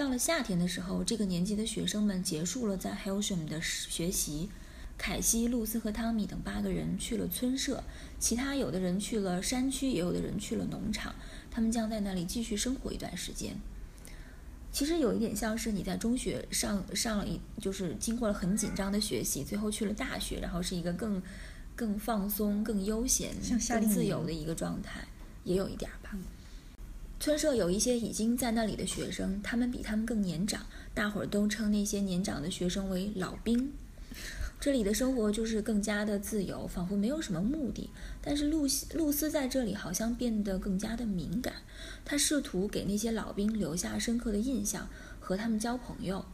到了夏天的时候，这个年级的学生们结束了在 h e l s h a m 的学习，凯西、露丝和汤米等八个人去了村社，其他有的人去了山区，也有的人去了农场。他们将在那里继续生活一段时间。其实有一点像是你在中学上上了一，就是经过了很紧张的学习，最后去了大学，然后是一个更更放松、更悠闲、更自由的一个状态。也有一点吧。村社有一些已经在那里的学生，他们比他们更年长，大伙儿都称那些年长的学生为老兵。这里的生活就是更加的自由，仿佛没有什么目的。但是露西露丝在这里好像变得更加的敏感，她试图给那些老兵留下深刻的印象，和他们交朋友。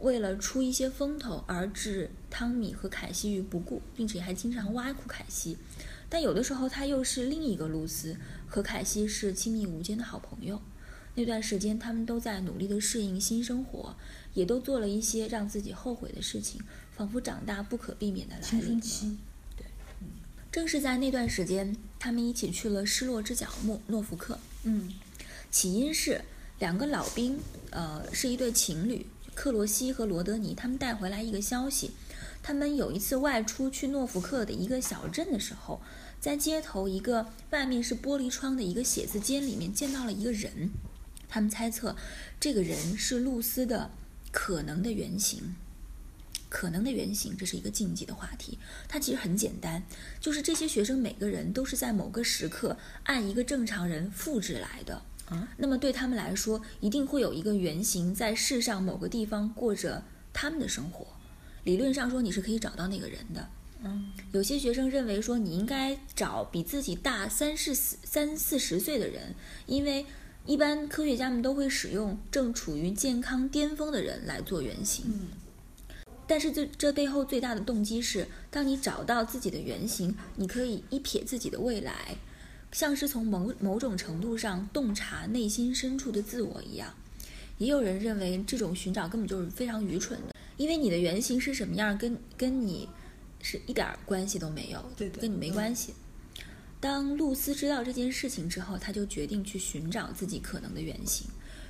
为了出一些风头而置汤米和凯西于不顾，并且还经常挖苦凯西。但有的时候，他又是另一个露丝，和凯西是亲密无间的好朋友。那段时间，他们都在努力地适应新生活，也都做了一些让自己后悔的事情，仿佛长大不可避免的来临了。对，正是在那段时间，他们一起去了失落之角诺诺福克。嗯，起因是两个老兵，呃，是一对情侣，克罗西和罗德尼，他们带回来一个消息。他们有一次外出去诺福克的一个小镇的时候，在街头一个外面是玻璃窗的一个写字间里面见到了一个人。他们猜测，这个人是露丝的可能的原型。可能的原型，这是一个禁忌的话题。它其实很简单，就是这些学生每个人都是在某个时刻按一个正常人复制来的。啊，那么对他们来说，一定会有一个原型在世上某个地方过着他们的生活。理论上说，你是可以找到那个人的。嗯，有些学生认为说，你应该找比自己大三四三四十岁的人，因为一般科学家们都会使用正处于健康巅峰的人来做原型。嗯，但是这这背后最大的动机是，当你找到自己的原型，你可以一瞥自己的未来，像是从某某种程度上洞察内心深处的自我一样。也有人认为，这种寻找根本就是非常愚蠢的。因为你的原型是什么样，跟跟你是一点关系都没有，对的，跟你没关系。当露丝知道这件事情之后，他就决定去寻找自己可能的原型。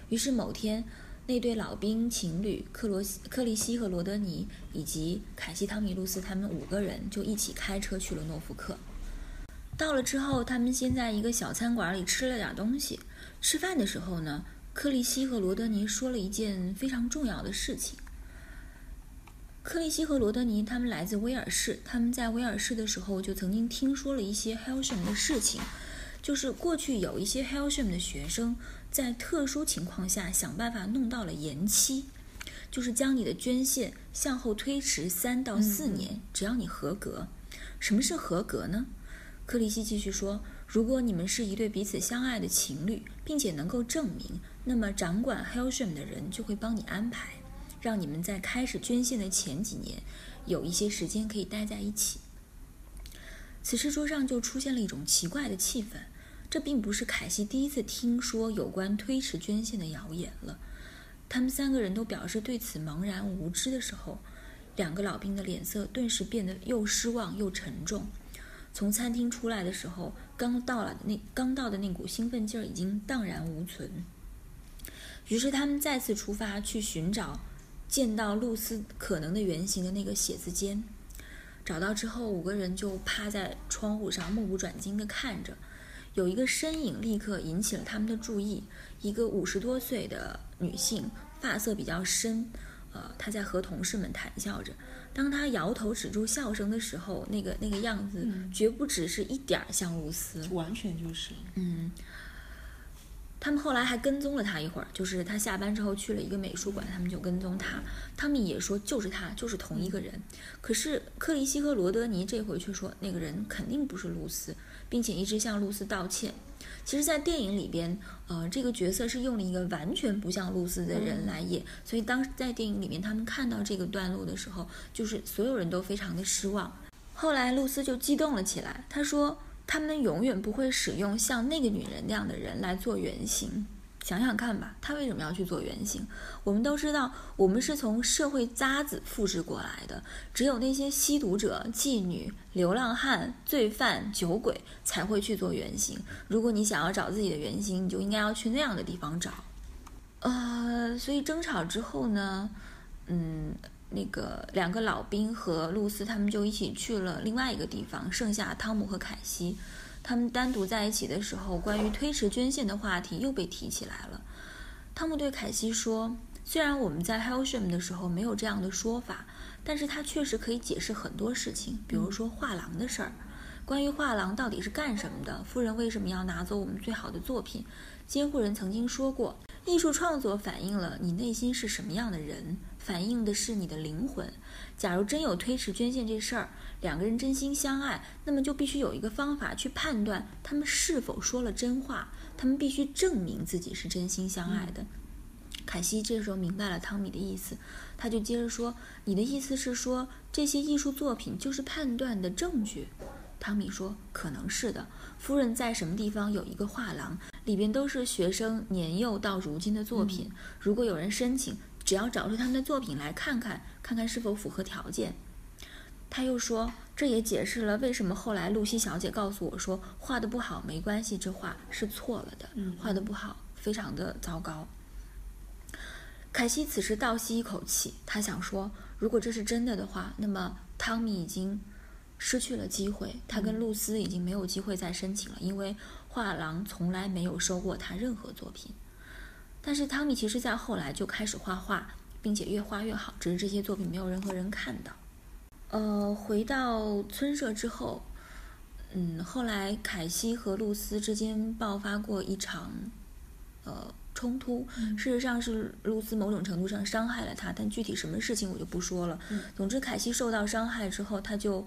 于是某天，那对老兵情侣克罗西、克利西和罗德尼以及凯西、汤米、露丝他们五个人就一起开车去了诺福克。到了之后，他们先在一个小餐馆里吃了点东西。吃饭的时候呢，克利希和罗德尼说了一件非常重要的事情。克里希和罗德尼他们来自威尔士，他们在威尔士的时候就曾经听说了一些 Helsham 的事情，就是过去有一些 Helsham 的学生在特殊情况下想办法弄到了延期，就是将你的捐献向后推迟三到四年，只要你合格。什么是合格呢？克里希继续说：“如果你们是一对彼此相爱的情侣，并且能够证明，那么掌管 Helsham 的人就会帮你安排，让你们在开始捐献的前几年有一些时间可以待在一起。”此时桌上就出现了一种奇怪的气氛。这并不是凯西第一次听说有关推迟捐献的谣言了。他们三个人都表示对此茫然无知的时候。两个老兵的脸色顿时变得又失望又沉重。从餐厅出来的时候，刚到了那刚到的那股兴奋劲儿已经荡然无存。于是他们再次出发去寻找见到露丝可能的原型的那个写字间。找到之后，五个人就趴在窗户上目不转睛地看着。有一个身影立刻引起了他们的注意，一个五十多岁的女性，发色比较深。呃，她在和同事们谈笑着。当她摇头止住笑声的时候，那个那个样子绝不只是一点儿像露丝，完全就是。嗯。他们后来还跟踪了他一会儿，就是他下班之后去了一个美术馆，他们就跟踪他。他们也说就是他，就是同一个人。可是克里希和罗德尼这回却说那个人肯定不是露丝，并且一直向露丝道歉。其实，在电影里边，呃，这个角色是用了一个完全不像露丝的人来演，所以当时在电影里面，他们看到这个段落的时候，就是所有人都非常的失望。后来，露丝就激动了起来，她说：“他们永远不会使用像那个女人那样的人来做原型。”想想看吧，他为什么要去做原型？我们都知道，我们是从社会渣子复制过来的。只有那些吸毒者、妓女、流浪汉、罪犯、酒鬼才会去做原型。如果你想要找自己的原型，你就应该要去那样的地方找。呃，所以争吵之后呢，嗯，那个两个老兵和露丝他们就一起去了另外一个地方，剩下汤姆和凯西。他们单独在一起的时候，关于推迟捐献的话题又被提起来了。汤姆对凯西说：“虽然我们在 Helsham 的时候没有这样的说法，但是他确实可以解释很多事情，比如说画廊的事儿。关于画廊到底是干什么的，夫人为什么要拿走我们最好的作品？监护人曾经说过，艺术创作反映了你内心是什么样的人，反映的是你的灵魂。假如真有推迟捐献这事儿。”两个人真心相爱，那么就必须有一个方法去判断他们是否说了真话。他们必须证明自己是真心相爱的。凯西这时候明白了汤米的意思，他就接着说：“你的意思是说，这些艺术作品就是判断的证据？”汤米说：“可能是的。夫人在什么地方有一个画廊，里边都是学生年幼到如今的作品。如果有人申请，只要找出他们的作品来看看，看看是否符合条件。”他又说：“这也解释了为什么后来露西小姐告诉我说画的不好没关系，这话是错了的。画的不好，非常的糟糕。”凯西此时倒吸一口气，他想说：“如果这是真的的话，那么汤米已经失去了机会，他跟露丝已经没有机会再申请了，因为画廊从来没有收过他任何作品。但是汤米其实在后来就开始画画，并且越画越好，只是这些作品没有任何人看到。”呃，回到村社之后，嗯，后来凯西和露丝之间爆发过一场呃冲突。事实上是露丝某种程度上伤害了他，但具体什么事情我就不说了。总之，凯西受到伤害之后，他就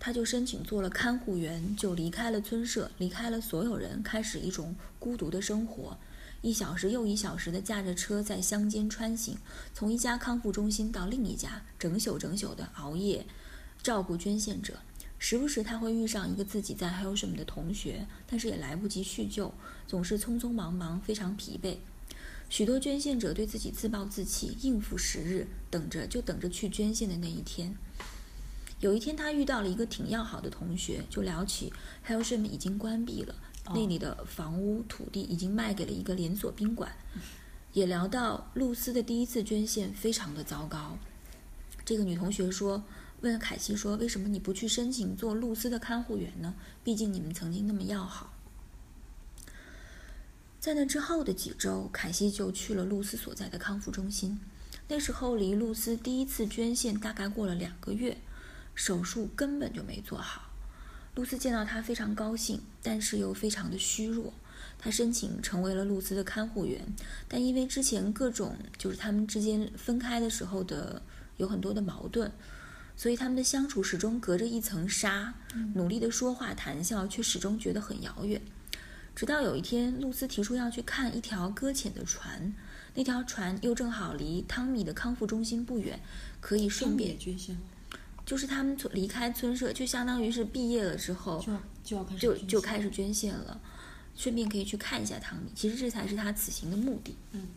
他就申请做了看护员，就离开了村社，离开了所有人，开始一种孤独的生活。一小时又一小时地驾着车在乡间穿行，从一家康复中心到另一家，整宿整宿地熬夜照顾捐献者。时不时他会遇上一个自己在 Helsham 的同学，但是也来不及叙旧，总是匆匆忙忙，非常疲惫。许多捐献者对自己自暴自弃，应付时日，等着就等着去捐献的那一天。有一天，他遇到了一个挺要好的同学，就聊起 Helsham 已经关闭了。那里的房屋土地已经卖给了一个连锁宾馆，也聊到露丝的第一次捐献非常的糟糕。这个女同学说：“问凯西说：“为什么你不去申请做露丝的看护员呢？毕竟你们曾经那么要好。”在那之后的几周，凯西就去了露丝所在的康复中心。那时候离露丝第一次捐献大概过了两个月，手术根本就没做好。露丝见到他非常高兴，但是又非常的虚弱。他申请成为了露丝的看护员，但因为之前各种就是他们之间分开的时候的有很多的矛盾，所以他们的相处始终隔着一层纱，努力的说话谈笑，却始终觉得很遥远。直到有一天，露丝提出要去看一条搁浅的船，那条船又正好离汤米的康复中心不远，可以顺便就是他们从离开村社，就相当于是毕业了之后就就要开始就就开始捐献了，顺便可以去看一下汤米。其实这才是他此行的目的。嗯，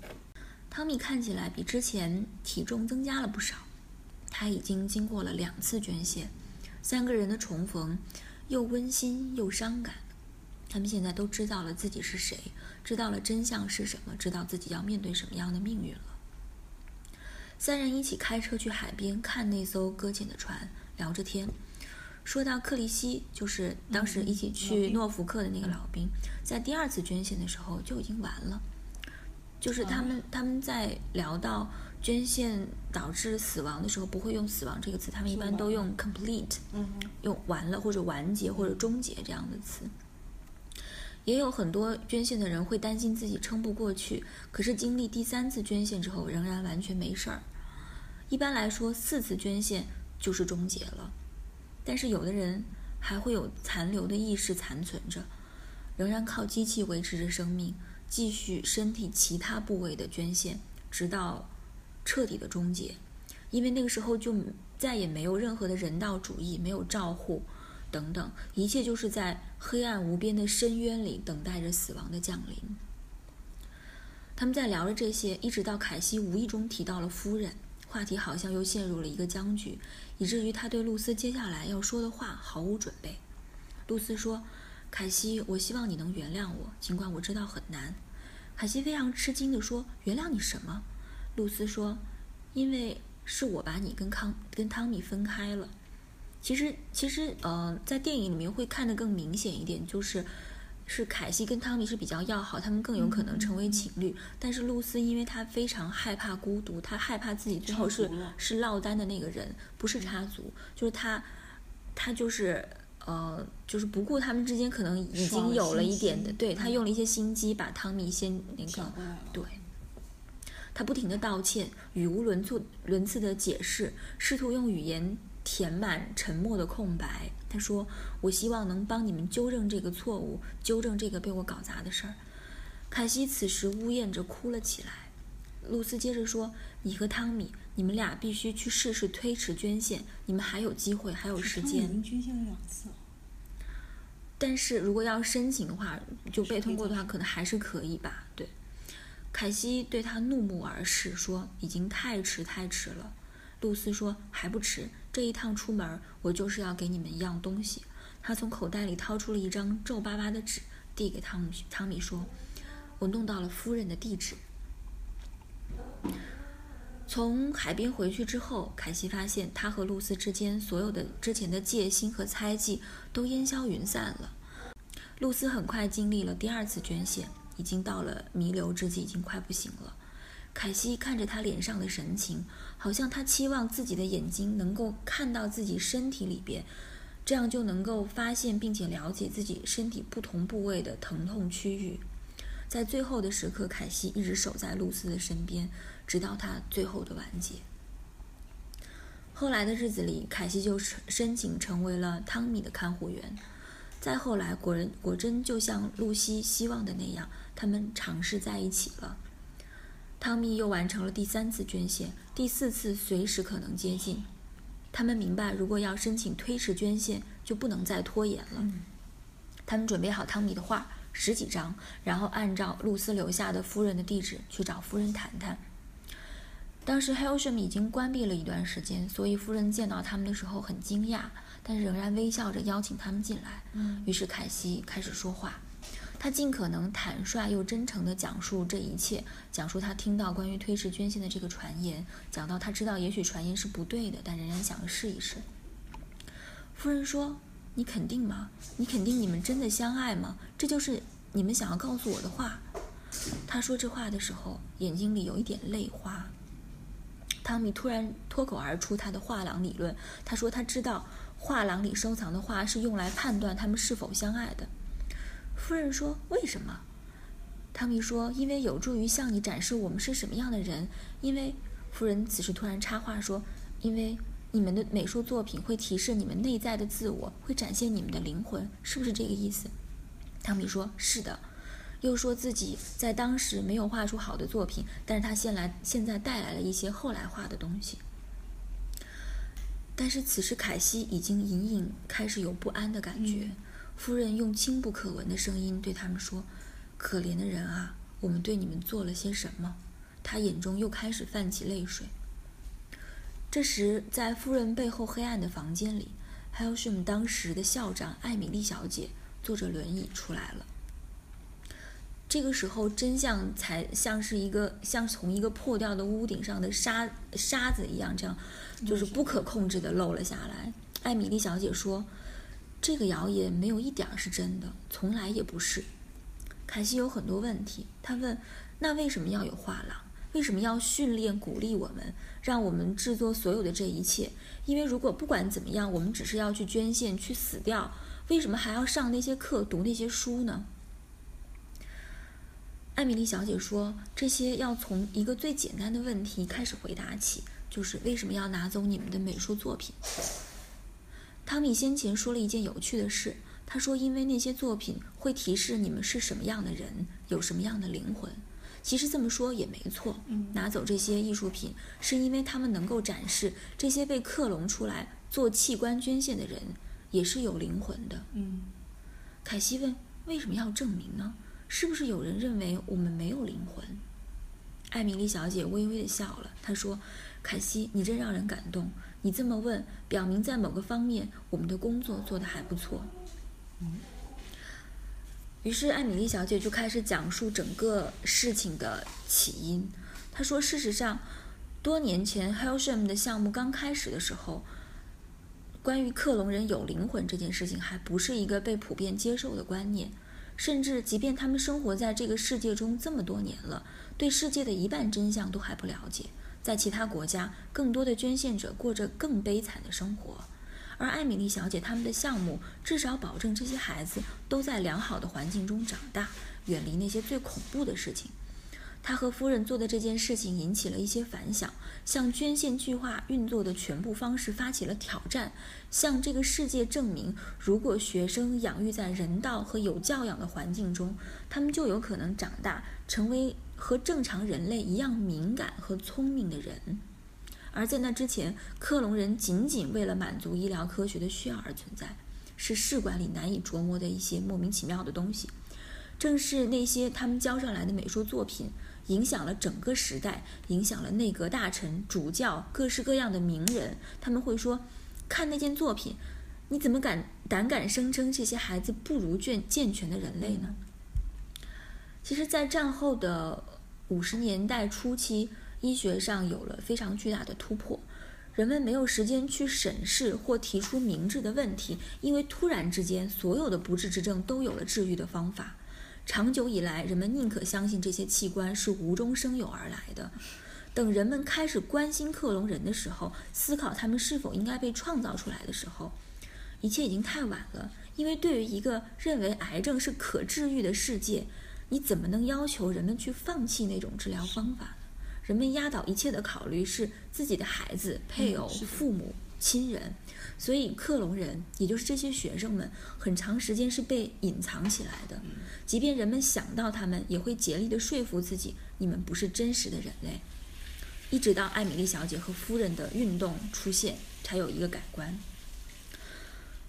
汤米看起来比之前体重增加了不少，他已经经过了两次捐献，三个人的重逢，又温馨又伤感。他们现在都知道了自己是谁，知道了真相是什么，知道自己要面对什么样的命运了。三人一起开车去海边看那艘搁浅的船，聊着天。说到克里希，就是当时一起去诺福克的那个老兵，在第二次捐献的时候就已经完了。就是他们他们在聊到捐献导致死亡的时候，不会用死亡这个词，他们一般都用 complete，用完了或者完结或者终结这样的词。也有很多捐献的人会担心自己撑不过去，可是经历第三次捐献之后，仍然完全没事儿。一般来说，四次捐献就是终结了，但是有的人还会有残留的意识残存着，仍然靠机器维持着生命，继续身体其他部位的捐献，直到彻底的终结。因为那个时候就再也没有任何的人道主义，没有照护。等等，一切就是在黑暗无边的深渊里等待着死亡的降临。他们在聊着这些，一直到凯西无意中提到了夫人，话题好像又陷入了一个僵局，以至于他对露丝接下来要说的话毫无准备。露丝说：“凯西，我希望你能原谅我，尽管我知道很难。”凯西非常吃惊地说：“原谅你什么？”露丝说：“因为是我把你跟康跟汤米分开了。”其实，其实，呃，在电影里面会看得更明显一点，就是是凯西跟汤米是比较要好，他们更有可能成为情侣。但是露丝，因为她非常害怕孤独，她害怕自己最后是是落单的那个人，不是插足，就是她，她就是呃，就是不顾他们之间可能已经有了一点的，对她嗯用了一些心机，把汤米先那个对。她不停的道歉，语无伦次伦次的解释，试图用语言填满沉默的空白。她说：“我希望能帮你们纠正这个错误，纠正这个被我搞砸的事儿。”凯西此时呜咽着哭了起来。露丝接着说：“你和汤米，你们俩必须去试试推迟捐献，你们还有机会，还有时间。已经捐献了两次了。但是如果要申请的话，就被通过的话，可能还是可以吧？对。凯西对他怒目而视，说：“已经太迟，太迟了。”露丝说：“还不迟，这一趟出门，我就是要给你们一样东西。”他从口袋里掏出了一张皱巴巴的纸，递给汤米。汤米说：“我弄到了夫人的地址。”从海边回去之后，凯西发现他和露丝之间所有的之前的戒心和猜忌都烟消云散了。露丝很快经历了第二次捐献，已经到了弥留之际，已经快不行了。凯西看着他脸上的神情，好像他期望自己的眼睛能够看到自己身体里边，这样就能够发现并且了解自己身体不同部位的疼痛区域。在最后的时刻，凯西一直守在露丝的身边，直到她最后的完结。后来的日子里，凯西就申申请成为了汤米的看护员。再后来，果然果真就像露西希望的那样，他们尝试在一起了。汤米又完成了第三次捐献，第四次随时可能接近。他们明白，如果要申请推迟捐献，就不能再拖延了。他们准备好汤米的画，十几张，然后按照露丝留下的夫人的地址去找夫人谈谈。当时 Helsham 已经关闭了一段时间，所以夫人见到他们的时候很惊讶，但是仍然微笑着邀请他们进来。嗯于是凯西开始说话，他尽可能坦率又真诚地讲述这一切，讲述他听到关于推迟捐献的这个传言，讲到他知道也许传言是不对的，但仍然想试一试。夫人说：“你肯定吗？你肯定你们真的相爱吗？这就是你们想要告诉我的话。”他说这话的时候，眼睛里有一点泪花。汤米突然脱口而出他的画廊理论。他说他知道画廊里收藏的画是用来判断他们是否相爱的。夫人说：“为什么？”汤米说：“因为有助于向你展示我们是什么样的人。因为夫人此时突然插话说：‘因为你们的美术作品会提示你们内在的自我，会展现你们的灵魂，是不是这个意思？’汤米说：‘是的。’又说自己在当时没有画出好的作品，但是他现来现在带来了一些后来画的东西。但是此时凯西已经隐隐开始有不安的感觉。夫人用轻不可闻的声音对他们说：“可怜的人啊，我们对你们做了些什么？”他眼中又开始泛起泪水。这时，在夫人背后黑暗的房间里，还有是我们当时的校长艾米丽小姐坐着轮椅出来了。这个时候，真相才像是一个像从一个破掉的屋顶上的沙沙子一样，这样就是不可控制的漏了下来。艾米丽小姐说。这个谣言没有一点儿是真的，从来也不是。凯西有很多问题，他问：“那为什么要有画廊？为什么要训练、鼓励我们，让我们制作所有的这一切？因为如果不管怎么样，我们只是要去捐献、去死掉，为什么还要上那些课、读那些书呢？”艾米丽小姐说：“这些要从一个最简单的问题开始回答起，就是为什么要拿走你们的美术作品？”汤米先前说了一件有趣的事，他说：“因为那些作品会提示你们是什么样的人，有什么样的灵魂。”其实这么说也没错。拿走这些艺术品，是因为他们能够展示这些被克隆出来做器官捐献的人也是有灵魂的。嗯，凯西问：“为什么要证明呢？是不是有人认为我们没有灵魂？”艾米丽小姐微微的笑了，她说：“凯西，你真让人感动。”你这么问，表明在某个方面我们的工作做得还不错。于是艾米丽小姐就开始讲述整个事情的起因。她说：“事实上，多年前 Helsham 的项目刚开始的时候，关于克隆人有灵魂这件事情还不是一个被普遍接受的观念。甚至即便他们生活在这个世界中这么多年了，对世界的一半真相都还不了解。”在其他国家，更多的捐献者过着更悲惨的生活，而艾米丽小姐他们的项目至少保证这些孩子都在良好的环境中长大，远离那些最恐怖的事情。他和夫人做的这件事情引起了一些反响，向捐献计划运作的全部方式发起了挑战，向这个世界证明，如果学生养育在人道和有教养的环境中，他们就有可能长大成为。和正常人类一样敏感和聪明的人，而在那之前，克隆人仅仅为了满足医疗科学的需要而存在，是试管里难以琢磨的一些莫名其妙的东西。正是那些他们交上来的美术作品，影响了整个时代，影响了内阁大臣、主教、各式各样的名人。他们会说：“看那件作品，你怎么敢胆敢声称这些孩子不如健健全的人类呢？”其实，在战后的五十年代初期，医学上有了非常巨大的突破。人们没有时间去审视或提出明智的问题，因为突然之间，所有的不治之症都有了治愈的方法。长久以来，人们宁可相信这些器官是无中生有而来的。等人们开始关心克隆人的时候，思考他们是否应该被创造出来的时候，一切已经太晚了。因为对于一个认为癌症是可治愈的世界，你怎么能要求人们去放弃那种治疗方法呢？人们压倒一切的考虑是自己的孩子、配偶、父母、亲人，所以克隆人，也就是这些学生们，很长时间是被隐藏起来的。即便人们想到他们，也会竭力的说服自己，你们不是真实的人类。一直到艾米丽小姐和夫人的运动出现，才有一个改观。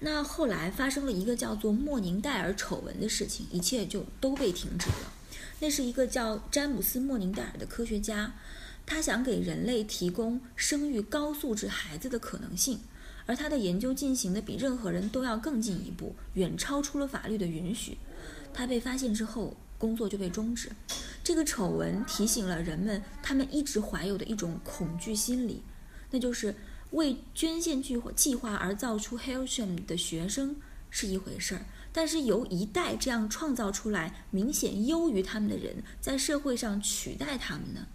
那后来发生了一个叫做莫宁戴尔丑闻的事情，一切就都被停止了。那是一个叫詹姆斯·莫宁戴尔的科学家，他想给人类提供生育高素质孩子的可能性，而他的研究进行的比任何人都要更进一步，远超出了法律的允许。他被发现之后，工作就被终止。这个丑闻提醒了人们，他们一直怀有的一种恐惧心理，那就是为捐献计划计划而造出 Hailsham 的学生是一回事儿，但是由一代这样创造出来明显优于他们的人，在社会上取代他们呢？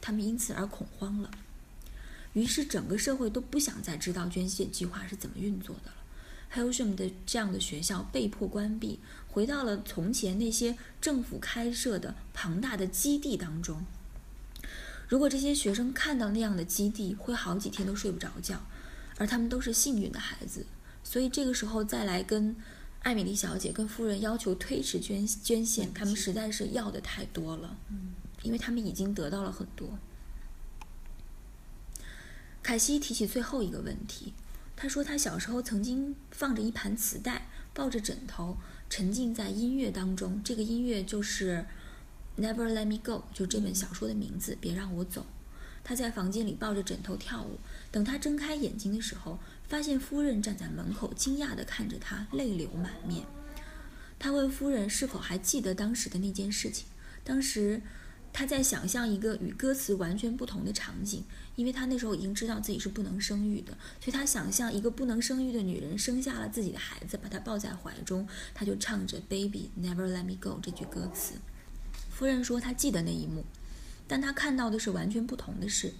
他们因此而恐慌了。于是整个社会都不想再知道捐献计划是怎么运作的了。Hailsham 的这样的学校被迫关闭，回到了从前那些政府开设的庞大的基地当中。如果这些学生看到那样的基地，会好几天都睡不着觉，而他们都是幸运的孩子，所以这个时候再来跟艾米丽小姐、跟夫人要求推迟捐捐献，他们实在是要的太多了，因为他们已经得到了很多。凯西提起最后一个问题，他说他小时候曾经放着一盘磁带，抱着枕头，沉浸在音乐当中。这个音乐就是《Never Let Me Go》，就这本小说的名字，别让我走。他在房间里抱着枕头跳舞。等他睁开眼睛的时候，发现夫人站在门口，惊讶地看着他，泪流满面。他问夫人是否还记得当时的那件事情。当时他在想象一个与歌词完全不同的场景。因为他那时候已经知道自己是不能生育的，所以他想象一个不能生育的女人生下了自己的孩子，把他抱在怀中，他就唱着 “Baby Never Let Me Go” 这句歌词。夫人说她记得那一幕，但她看到的是完全不同的事。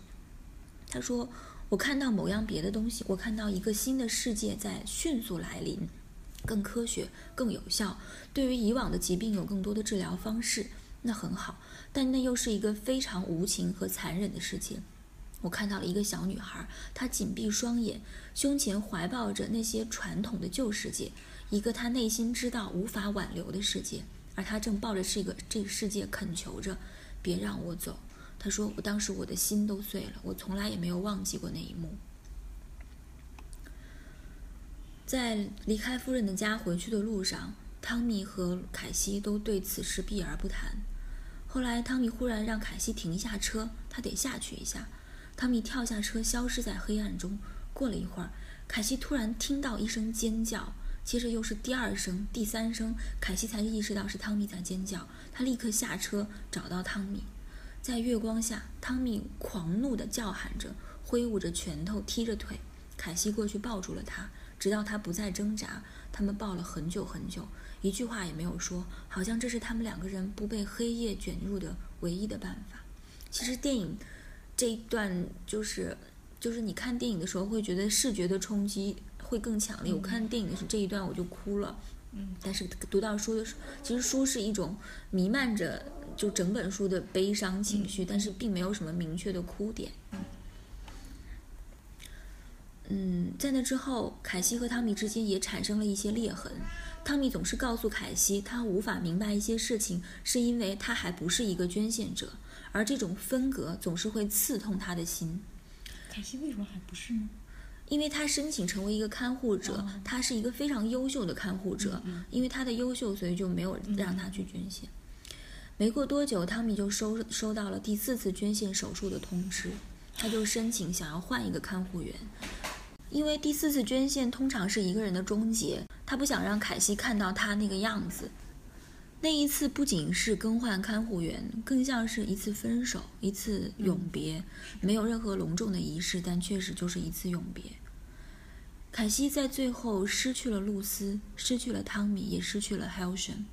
她说：“我看到某样别的东西，我看到一个新的世界在迅速来临，更科学、更有效，对于以往的疾病有更多的治疗方式，那很好。但那又是一个非常无情和残忍的世界。”我看到了一个小女孩，她紧闭双眼，胸前怀抱着那些传统的旧世界，一个她内心知道无法挽留的世界，而他正抱着这个这个世界恳求着，别让我走。他说：“我当时我的心都碎了，我从来也没有忘记过那一幕。”在离开夫人的家回去的路上，汤米和凯西都对此事避而不谈。后来，汤米忽然让凯西停下车，他得下去一下。汤米跳下车，消失在黑暗中。过了一会儿，凯西突然听到一声尖叫，接着又是第二声、第三声，凯西才意识到是汤米在尖叫。他立刻下车找到汤米，在月光下，汤米狂怒地叫喊着，挥舞着拳头，踢着腿。凯西过去抱住了他，直到他不再挣扎。他们抱了很久很久，一句话也没有说，好像这是他们两个人不被黑夜卷入的唯一的办法。其实电影。这一段就是，就是你看电影的时候会觉得视觉的冲击会更强烈。我看电影的时候这一段我就哭了，嗯，但是读到书的时候，其实书是一种弥漫着就整本书的悲伤情绪，但是并没有什么明确的哭点。嗯，在那之后，凯西和汤米之间也产生了一些裂痕。汤米总是告诉凯西，他无法明白一些事情，是因为他还不是一个捐献者。而这种分隔总是会刺痛他的心。凯西为什么还不是呢？因为他申请成为一个看护者，他是一个非常优秀的看护者。因为他的优秀，所以就没有让他去捐献。没过多久，汤米就收收到了第四次捐献手术的通知，他就申请想要换一个看护员。因为第四次捐献通常是一个人的终结，他不想让凯西看到他那个样子。那一次不仅是更换看护员，更像是一次分手，一次永别。没有任何隆重的仪式，但确实就是一次永别。凯西在最后失去了露丝，失去了汤米，也失去了 Helsham。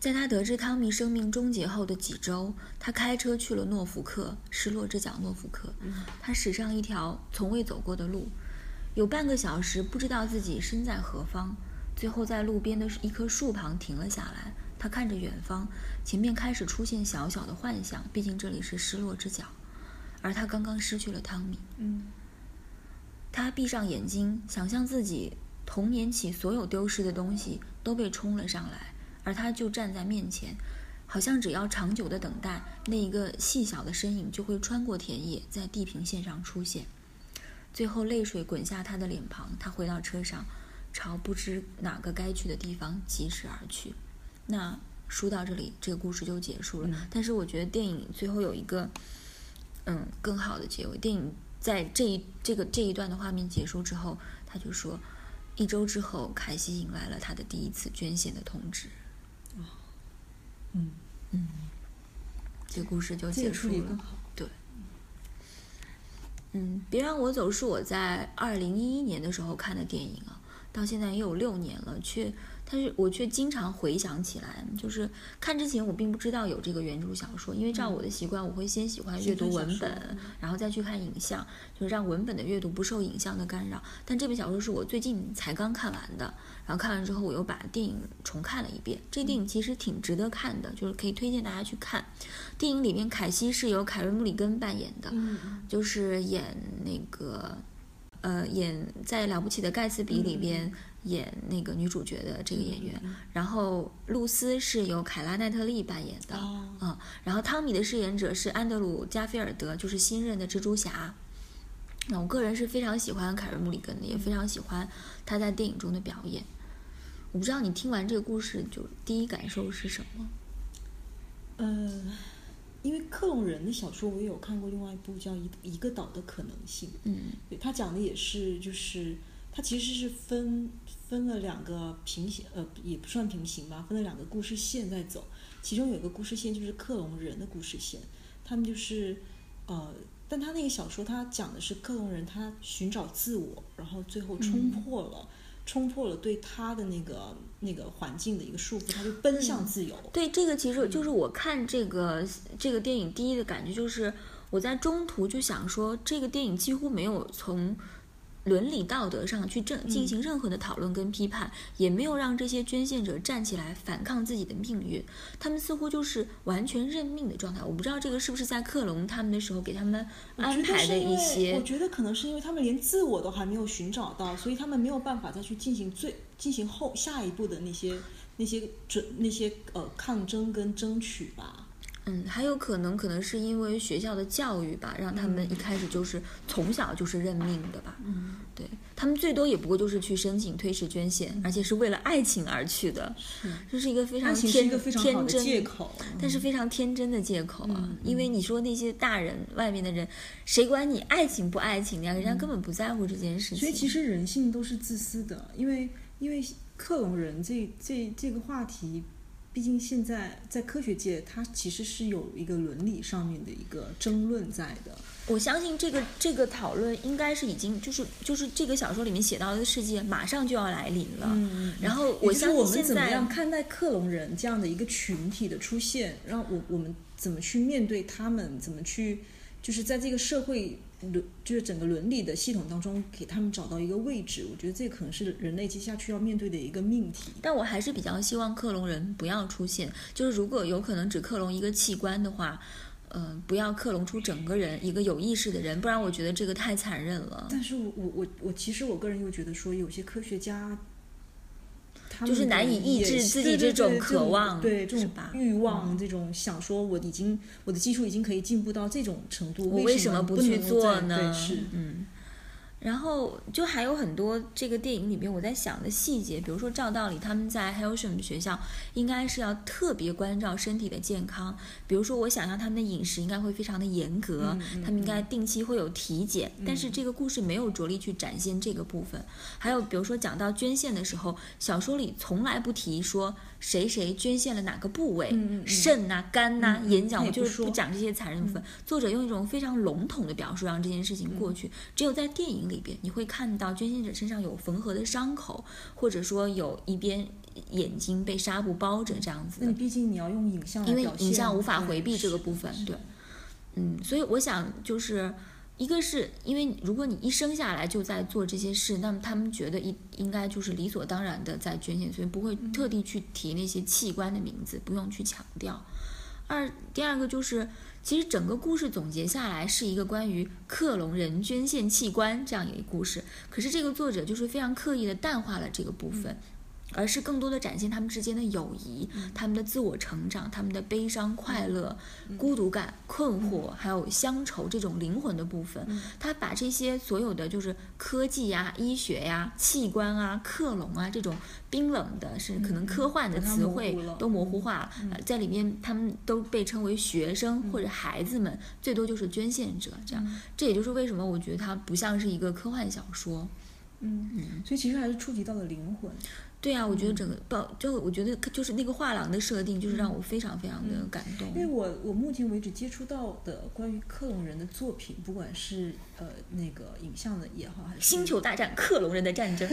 在他得知汤米生命终结后的几周，他开车去了诺福克，失落之角诺福克。他驶上一条从未走过的路，有半个小时不知道自己身在何方。最后在路边的一棵树旁停了下来。他看着远方，前面开始出现小小的幻想。毕竟这里是失落之角，而他刚刚失去了汤米。嗯。他闭上眼睛，想象自己童年起所有丢失的东西都被冲了上来，而他就站在面前，好像只要长久的等待，那一个细小的身影就会穿过田野，在地平线上出现。最后，泪水滚下他的脸庞。他回到车上，朝不知哪个该去的地方疾驰而去。那书到这里，这个故事就结束了。但是我觉得电影最后有一个，嗯，更好的结尾。电影在这一这个这一段的画面结束之后，他就说，一周之后，凯西迎来了他的第一次捐献的通知。哦，嗯，这个故事就结束了。处理更好。嗯，别让我走是我在二零一一年的时候看的电影啊，到现在也有六年了，却但是我却经常回想起来，就是看之前我并不知道有这个原著小说，因为照我的习惯，我会先喜欢阅读文本，然后再去看影像，就是让文本的阅读不受影像的干扰。但这本小说是我最近才刚看完的，然后看完之后我又把电影重看了一遍。这电影其实挺值得看的，就是可以推荐大家去看。电影里面凯西是由凯瑞穆里根扮演的，就是演那个。呃，演在《了不起的盖茨比》里边演那个女主角的这个演员，然后露丝是由凯拉奈特利扮演的，哦嗯，然后汤米的饰演者是安德鲁加菲尔德，就是新任的蜘蛛侠。那我个人是非常喜欢凯瑞穆里根的，也非常喜欢他在电影中的表演。我不知道你听完这个故事，就第一感受是什么？呃，因为克隆人的小说我也有看过，另外一部叫《一一个岛的可能性》。嗯对他讲的也是，就是他其实是分分了两个平行，呃，也不算平行吧，分了两个故事线在走。其中有一个故事线就是克隆人的故事线，他们就是呃，但他那个小说他讲的是克隆人他寻找自我，然后最后冲破了。冲破了对他的那个那个环境的一个束缚，他就奔向自由。对，这个其实就是我看这个这个电影第一的感觉就是，我在中途就想说，这个电影几乎没有从伦理道德上去正进行任何的讨论跟批判，也没有让这些捐献者站起来反抗自己的命运，他们似乎就是完全认命的状态。我不知道这个是不是在克隆他们的时候给他们安排的一些我觉得可能是因为他们连自我都还没有寻找到，所以他们没有办法再去进行最进行后下一步的那些那些准那些呃抗争跟争取吧。嗯，还有可能可能是因为学校的教育吧，让他们一开始就是从小就是认命的吧。嗯，对他们最多也不过就是去申请推迟捐献，而且是为了爱情而去的，这是一个非常天一个非常天真借口，但是非常天真的借口啊，嗯因为你说那些大人外面的人，谁管你爱情不爱情呀？人家根本不在乎这件事情。所以其实人性都是自私的，因为因为克隆人这这这个话题，毕竟现在在科学界，它其实是有一个伦理上面的一个争论在的。我相信这个这个讨论应该是已经就是就是这个小说里面写到的世界马上就要来临了。嗯然后我相我们信现在怎么样看待克隆人这样的一个群体的出现，让我我们怎么去面对他们，怎么去就是在这个社会伦就是整个伦理的系统当中给他们找到一个位置，我觉得这可能是人类接下去要面对的一个命题。但我还是比较希望克隆人不要出现，就是如果有可能只克隆一个器官的话，呃，不要克隆出整个人一个有意识的人，不然我觉得这个太残忍了。但是我我我我其实我个人又觉得说，有些科学家。他们就是难以抑制自己这种渴望对这种欲望，这种想说我已经我的技术已经可以进步到这种程度，我为为什么不去做呢？对，是，嗯。然后就还有很多这个电影里面我在想的细节，比如说照道理他们在 Helsham 学校应该是要特别关照身体的健康，比如说我想象他们的饮食应该会非常的严格，嗯他们应该定期会有体检，但是这个故事没有着力去展现这个部分。还有比如说讲到捐献的时候，小说里从来不提说谁谁捐献了哪个部位，嗯肾呐、肝呐、眼角，我就是不讲这些残忍的部分。作者用一种非常笼统的表述让这件事情过去。只有在电影里边，你会看到捐献者身上有缝合的伤口，或者说有一边眼睛被纱布包着这样子那你。毕竟你要用影像来因为，影像无法回避这个部分对嗯，所以我想就是。一个是因为如果你一生下来就在做这些事，那么他们觉得应应该就是理所当然的在捐献，所以不会特地去提那些器官的名字，不用去强调。二第二个就是，其实整个故事总结下来是一个关于克隆人捐献器官这样一个故事，可是这个作者就是非常刻意的淡化了这个部分。而是更多的展现他们之间的友谊、他们的自我成长、他们的悲伤、快乐、孤独感、困惑，还有乡愁这种灵魂的部分。他把这些所有的就是科技呀、医学呀、器官啊、克隆啊这种冰冷的，是可能科幻的词汇都模糊化了。呃在里面，他们都被称为学生或者孩子们，最多就是捐献者。这样，这也就是为什么我觉得它不像是一个科幻小说。嗯，所以其实还是触及到了灵魂。对啊，我觉得整个报就我觉得就是那个画廊的设定，就是让我非常非常的感动。因为我我目前为止接触到的关于克隆人的作品，不管是呃那个影像的也好，还是星球大战克隆人的战争，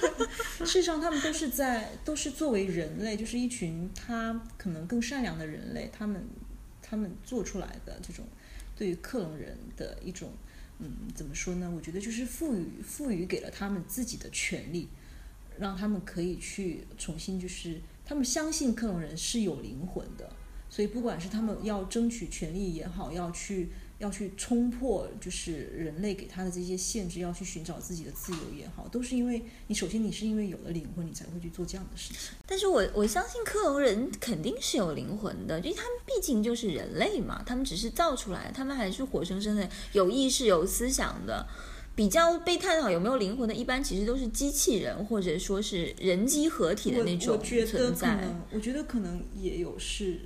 事实上他们都是在都是作为人类，就是一群他可能更善良的人类，他们他们做出来的这种对于克隆人的一种嗯怎么说呢？我觉得就是赋予赋予给了他们自己的权利。让他们可以去重新，就是他们相信克隆人是有灵魂的，所以不管是他们要争取权利也好，要去要去冲破就是人类给他的这些限制，要去寻找自己的自由也好，都是因为你首先你是因为有了灵魂，你才会去做这样的事情。但是我我相信克隆人肯定是有灵魂的，因为他们毕竟就是人类嘛，他们只是造出来，他们还是活生生的有意识、有思想的。比较被探讨有没有灵魂的，一般其实都是机器人或者说是人机合体的那种存在。我觉得可能也有是，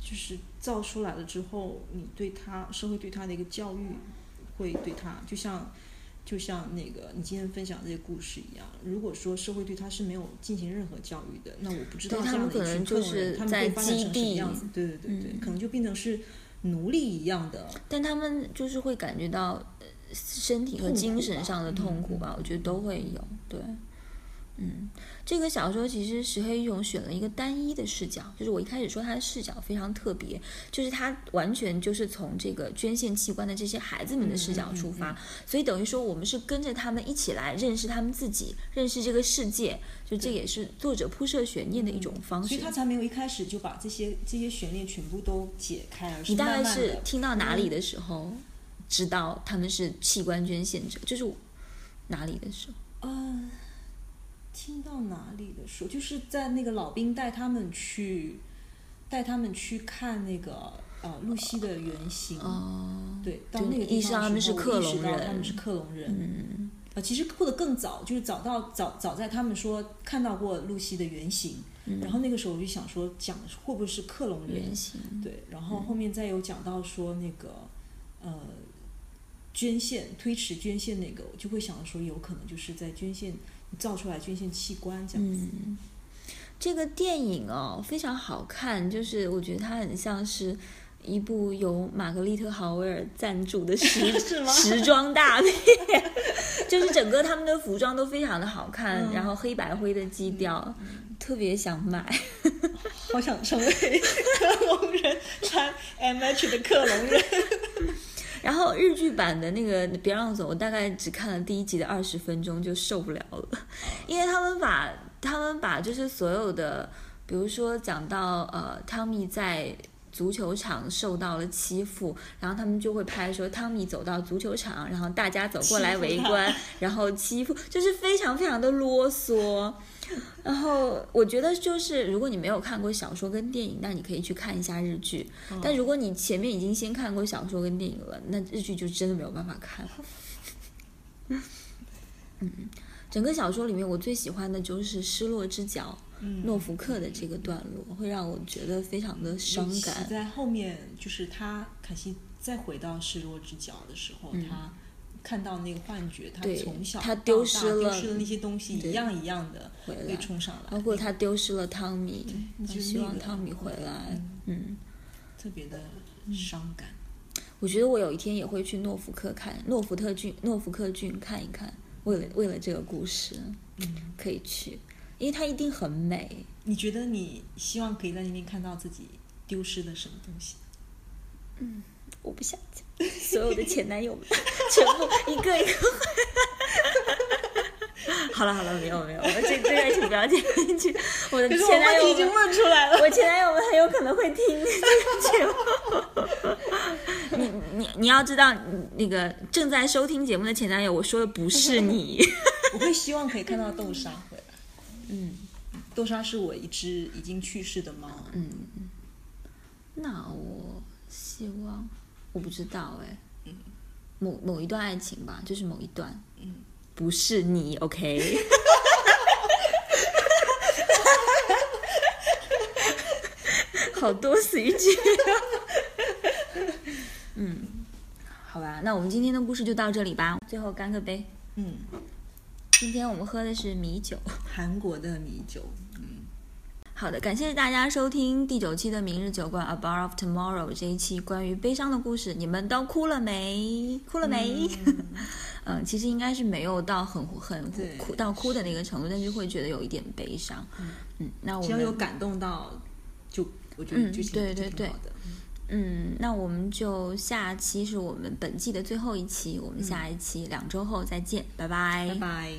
就是造出来了之后，你对他社会对他的一个教育，会对他就像就像那个你今天分享这些故事一样。如果说社会对他是没有进行任何教育的，那我不知道他们可能就是在基地。对对对对，可能就变成是奴隶一样的。但他们就是会感觉到。身体和精神上的痛苦吧，我觉得都会有。对，嗯，这个小说其实石黑一雄选了一个单一的视角，就是我一开始说他的视角非常特别，就是他完全就是从这个捐献器官的这些孩子们的视角出发，所以等于说我们是跟着他们一起来认识他们自己，认识这个世界，就这也是作者铺设悬念的一种方式。所以他才没有一开始就把这些这些悬念全部都解开，而是你大概是听到哪里的时候？知道他们是器官捐献者，就是哪里的时候？呃，听到哪里的时候，就是在那个老兵带他们去，带他们去看那个呃露西的原型。哦，对，到那个地方他们是克隆人，他们是克隆人。嗯，呃，其实或者更早，就是早到早早在他们说看到过露西的原型，然后那个时候我就想说，讲会不会是克隆原型？对，然后后面再有讲到说那个呃。捐献推迟捐献那个，我就会想说，有可能就是在捐献造出来捐献器官这样。子。这个电影哦非常好看，就是我觉得它很像是一部由玛格丽特豪威尔赞助的时 时装大片，就是整个他们的服装都非常的好看，然后黑白灰的基调，特别想买，好想成为 克隆人，穿 M H 的克隆人。然后日剧版的那个别让走，我大概只看了第一集的二十分钟就受不了了，因为他们把他们把就是所有的，比如说讲到呃汤米在足球场受到了欺负，然后他们就会拍说汤米走到足球场，然后大家走过来围观，然后欺负，就是非常非常的啰嗦。然后我觉得就是，如果你没有看过小说跟电影，那你可以去看一下日剧。但如果你前面已经先看过小说跟电影了，那日剧就真的没有办法看。嗯，整个小说里面我最喜欢的就是失落之角，诺福克的这个段落，会让我觉得非常的伤感。在后面就是他凯西再回到失落之角的时候，他。看到那个幻觉，他从小他丢失了丢失的那些东西，一样一样的会冲上来。包括他丢失了汤米，就希望汤米回来。嗯，特别的伤感。我觉得我有一天也会去诺福克看诺福特郡诺福克郡看一看，为了为了这个故事，嗯，可以去，因为它一定很美。你觉得你希望可以在那边看到自己丢失的什么东西？嗯。我不想讲，所有的前男友们 全部一个一个。好了好了，没有没有，我们这这段请不要剪进去。我的前男友已经问出来了，我前男友们很有可能会听这个节目。你你你要知道，那个正在收听节目的前男友，我说的不是你。我会希望可以看到豆沙回来。嗯，豆沙是我一只已经去世的猫。嗯，那我希望。我不知道哎，嗯，某某一段爱情吧，就是某一段，嗯，不是你，OK，好多死一句，嗯，好吧，那我们今天的故事就到这里吧，最后干个杯，嗯，今天我们喝的是米酒，韩国的米酒。好的，感谢大家收听第九期的《明日酒馆 A Bar of Tomorrow》这一期关于悲伤的故事，你们都哭了没？哭了没？嗯，其实应该是没有到很很对哭到哭的那个程度，但是会觉得有一点悲伤。嗯，那我们只要有感动到，就我觉得嗯剧情就对对对挺好的。嗯，那我们就下期是我们本季的最后一期，我们下一期两周后再见，拜拜拜拜。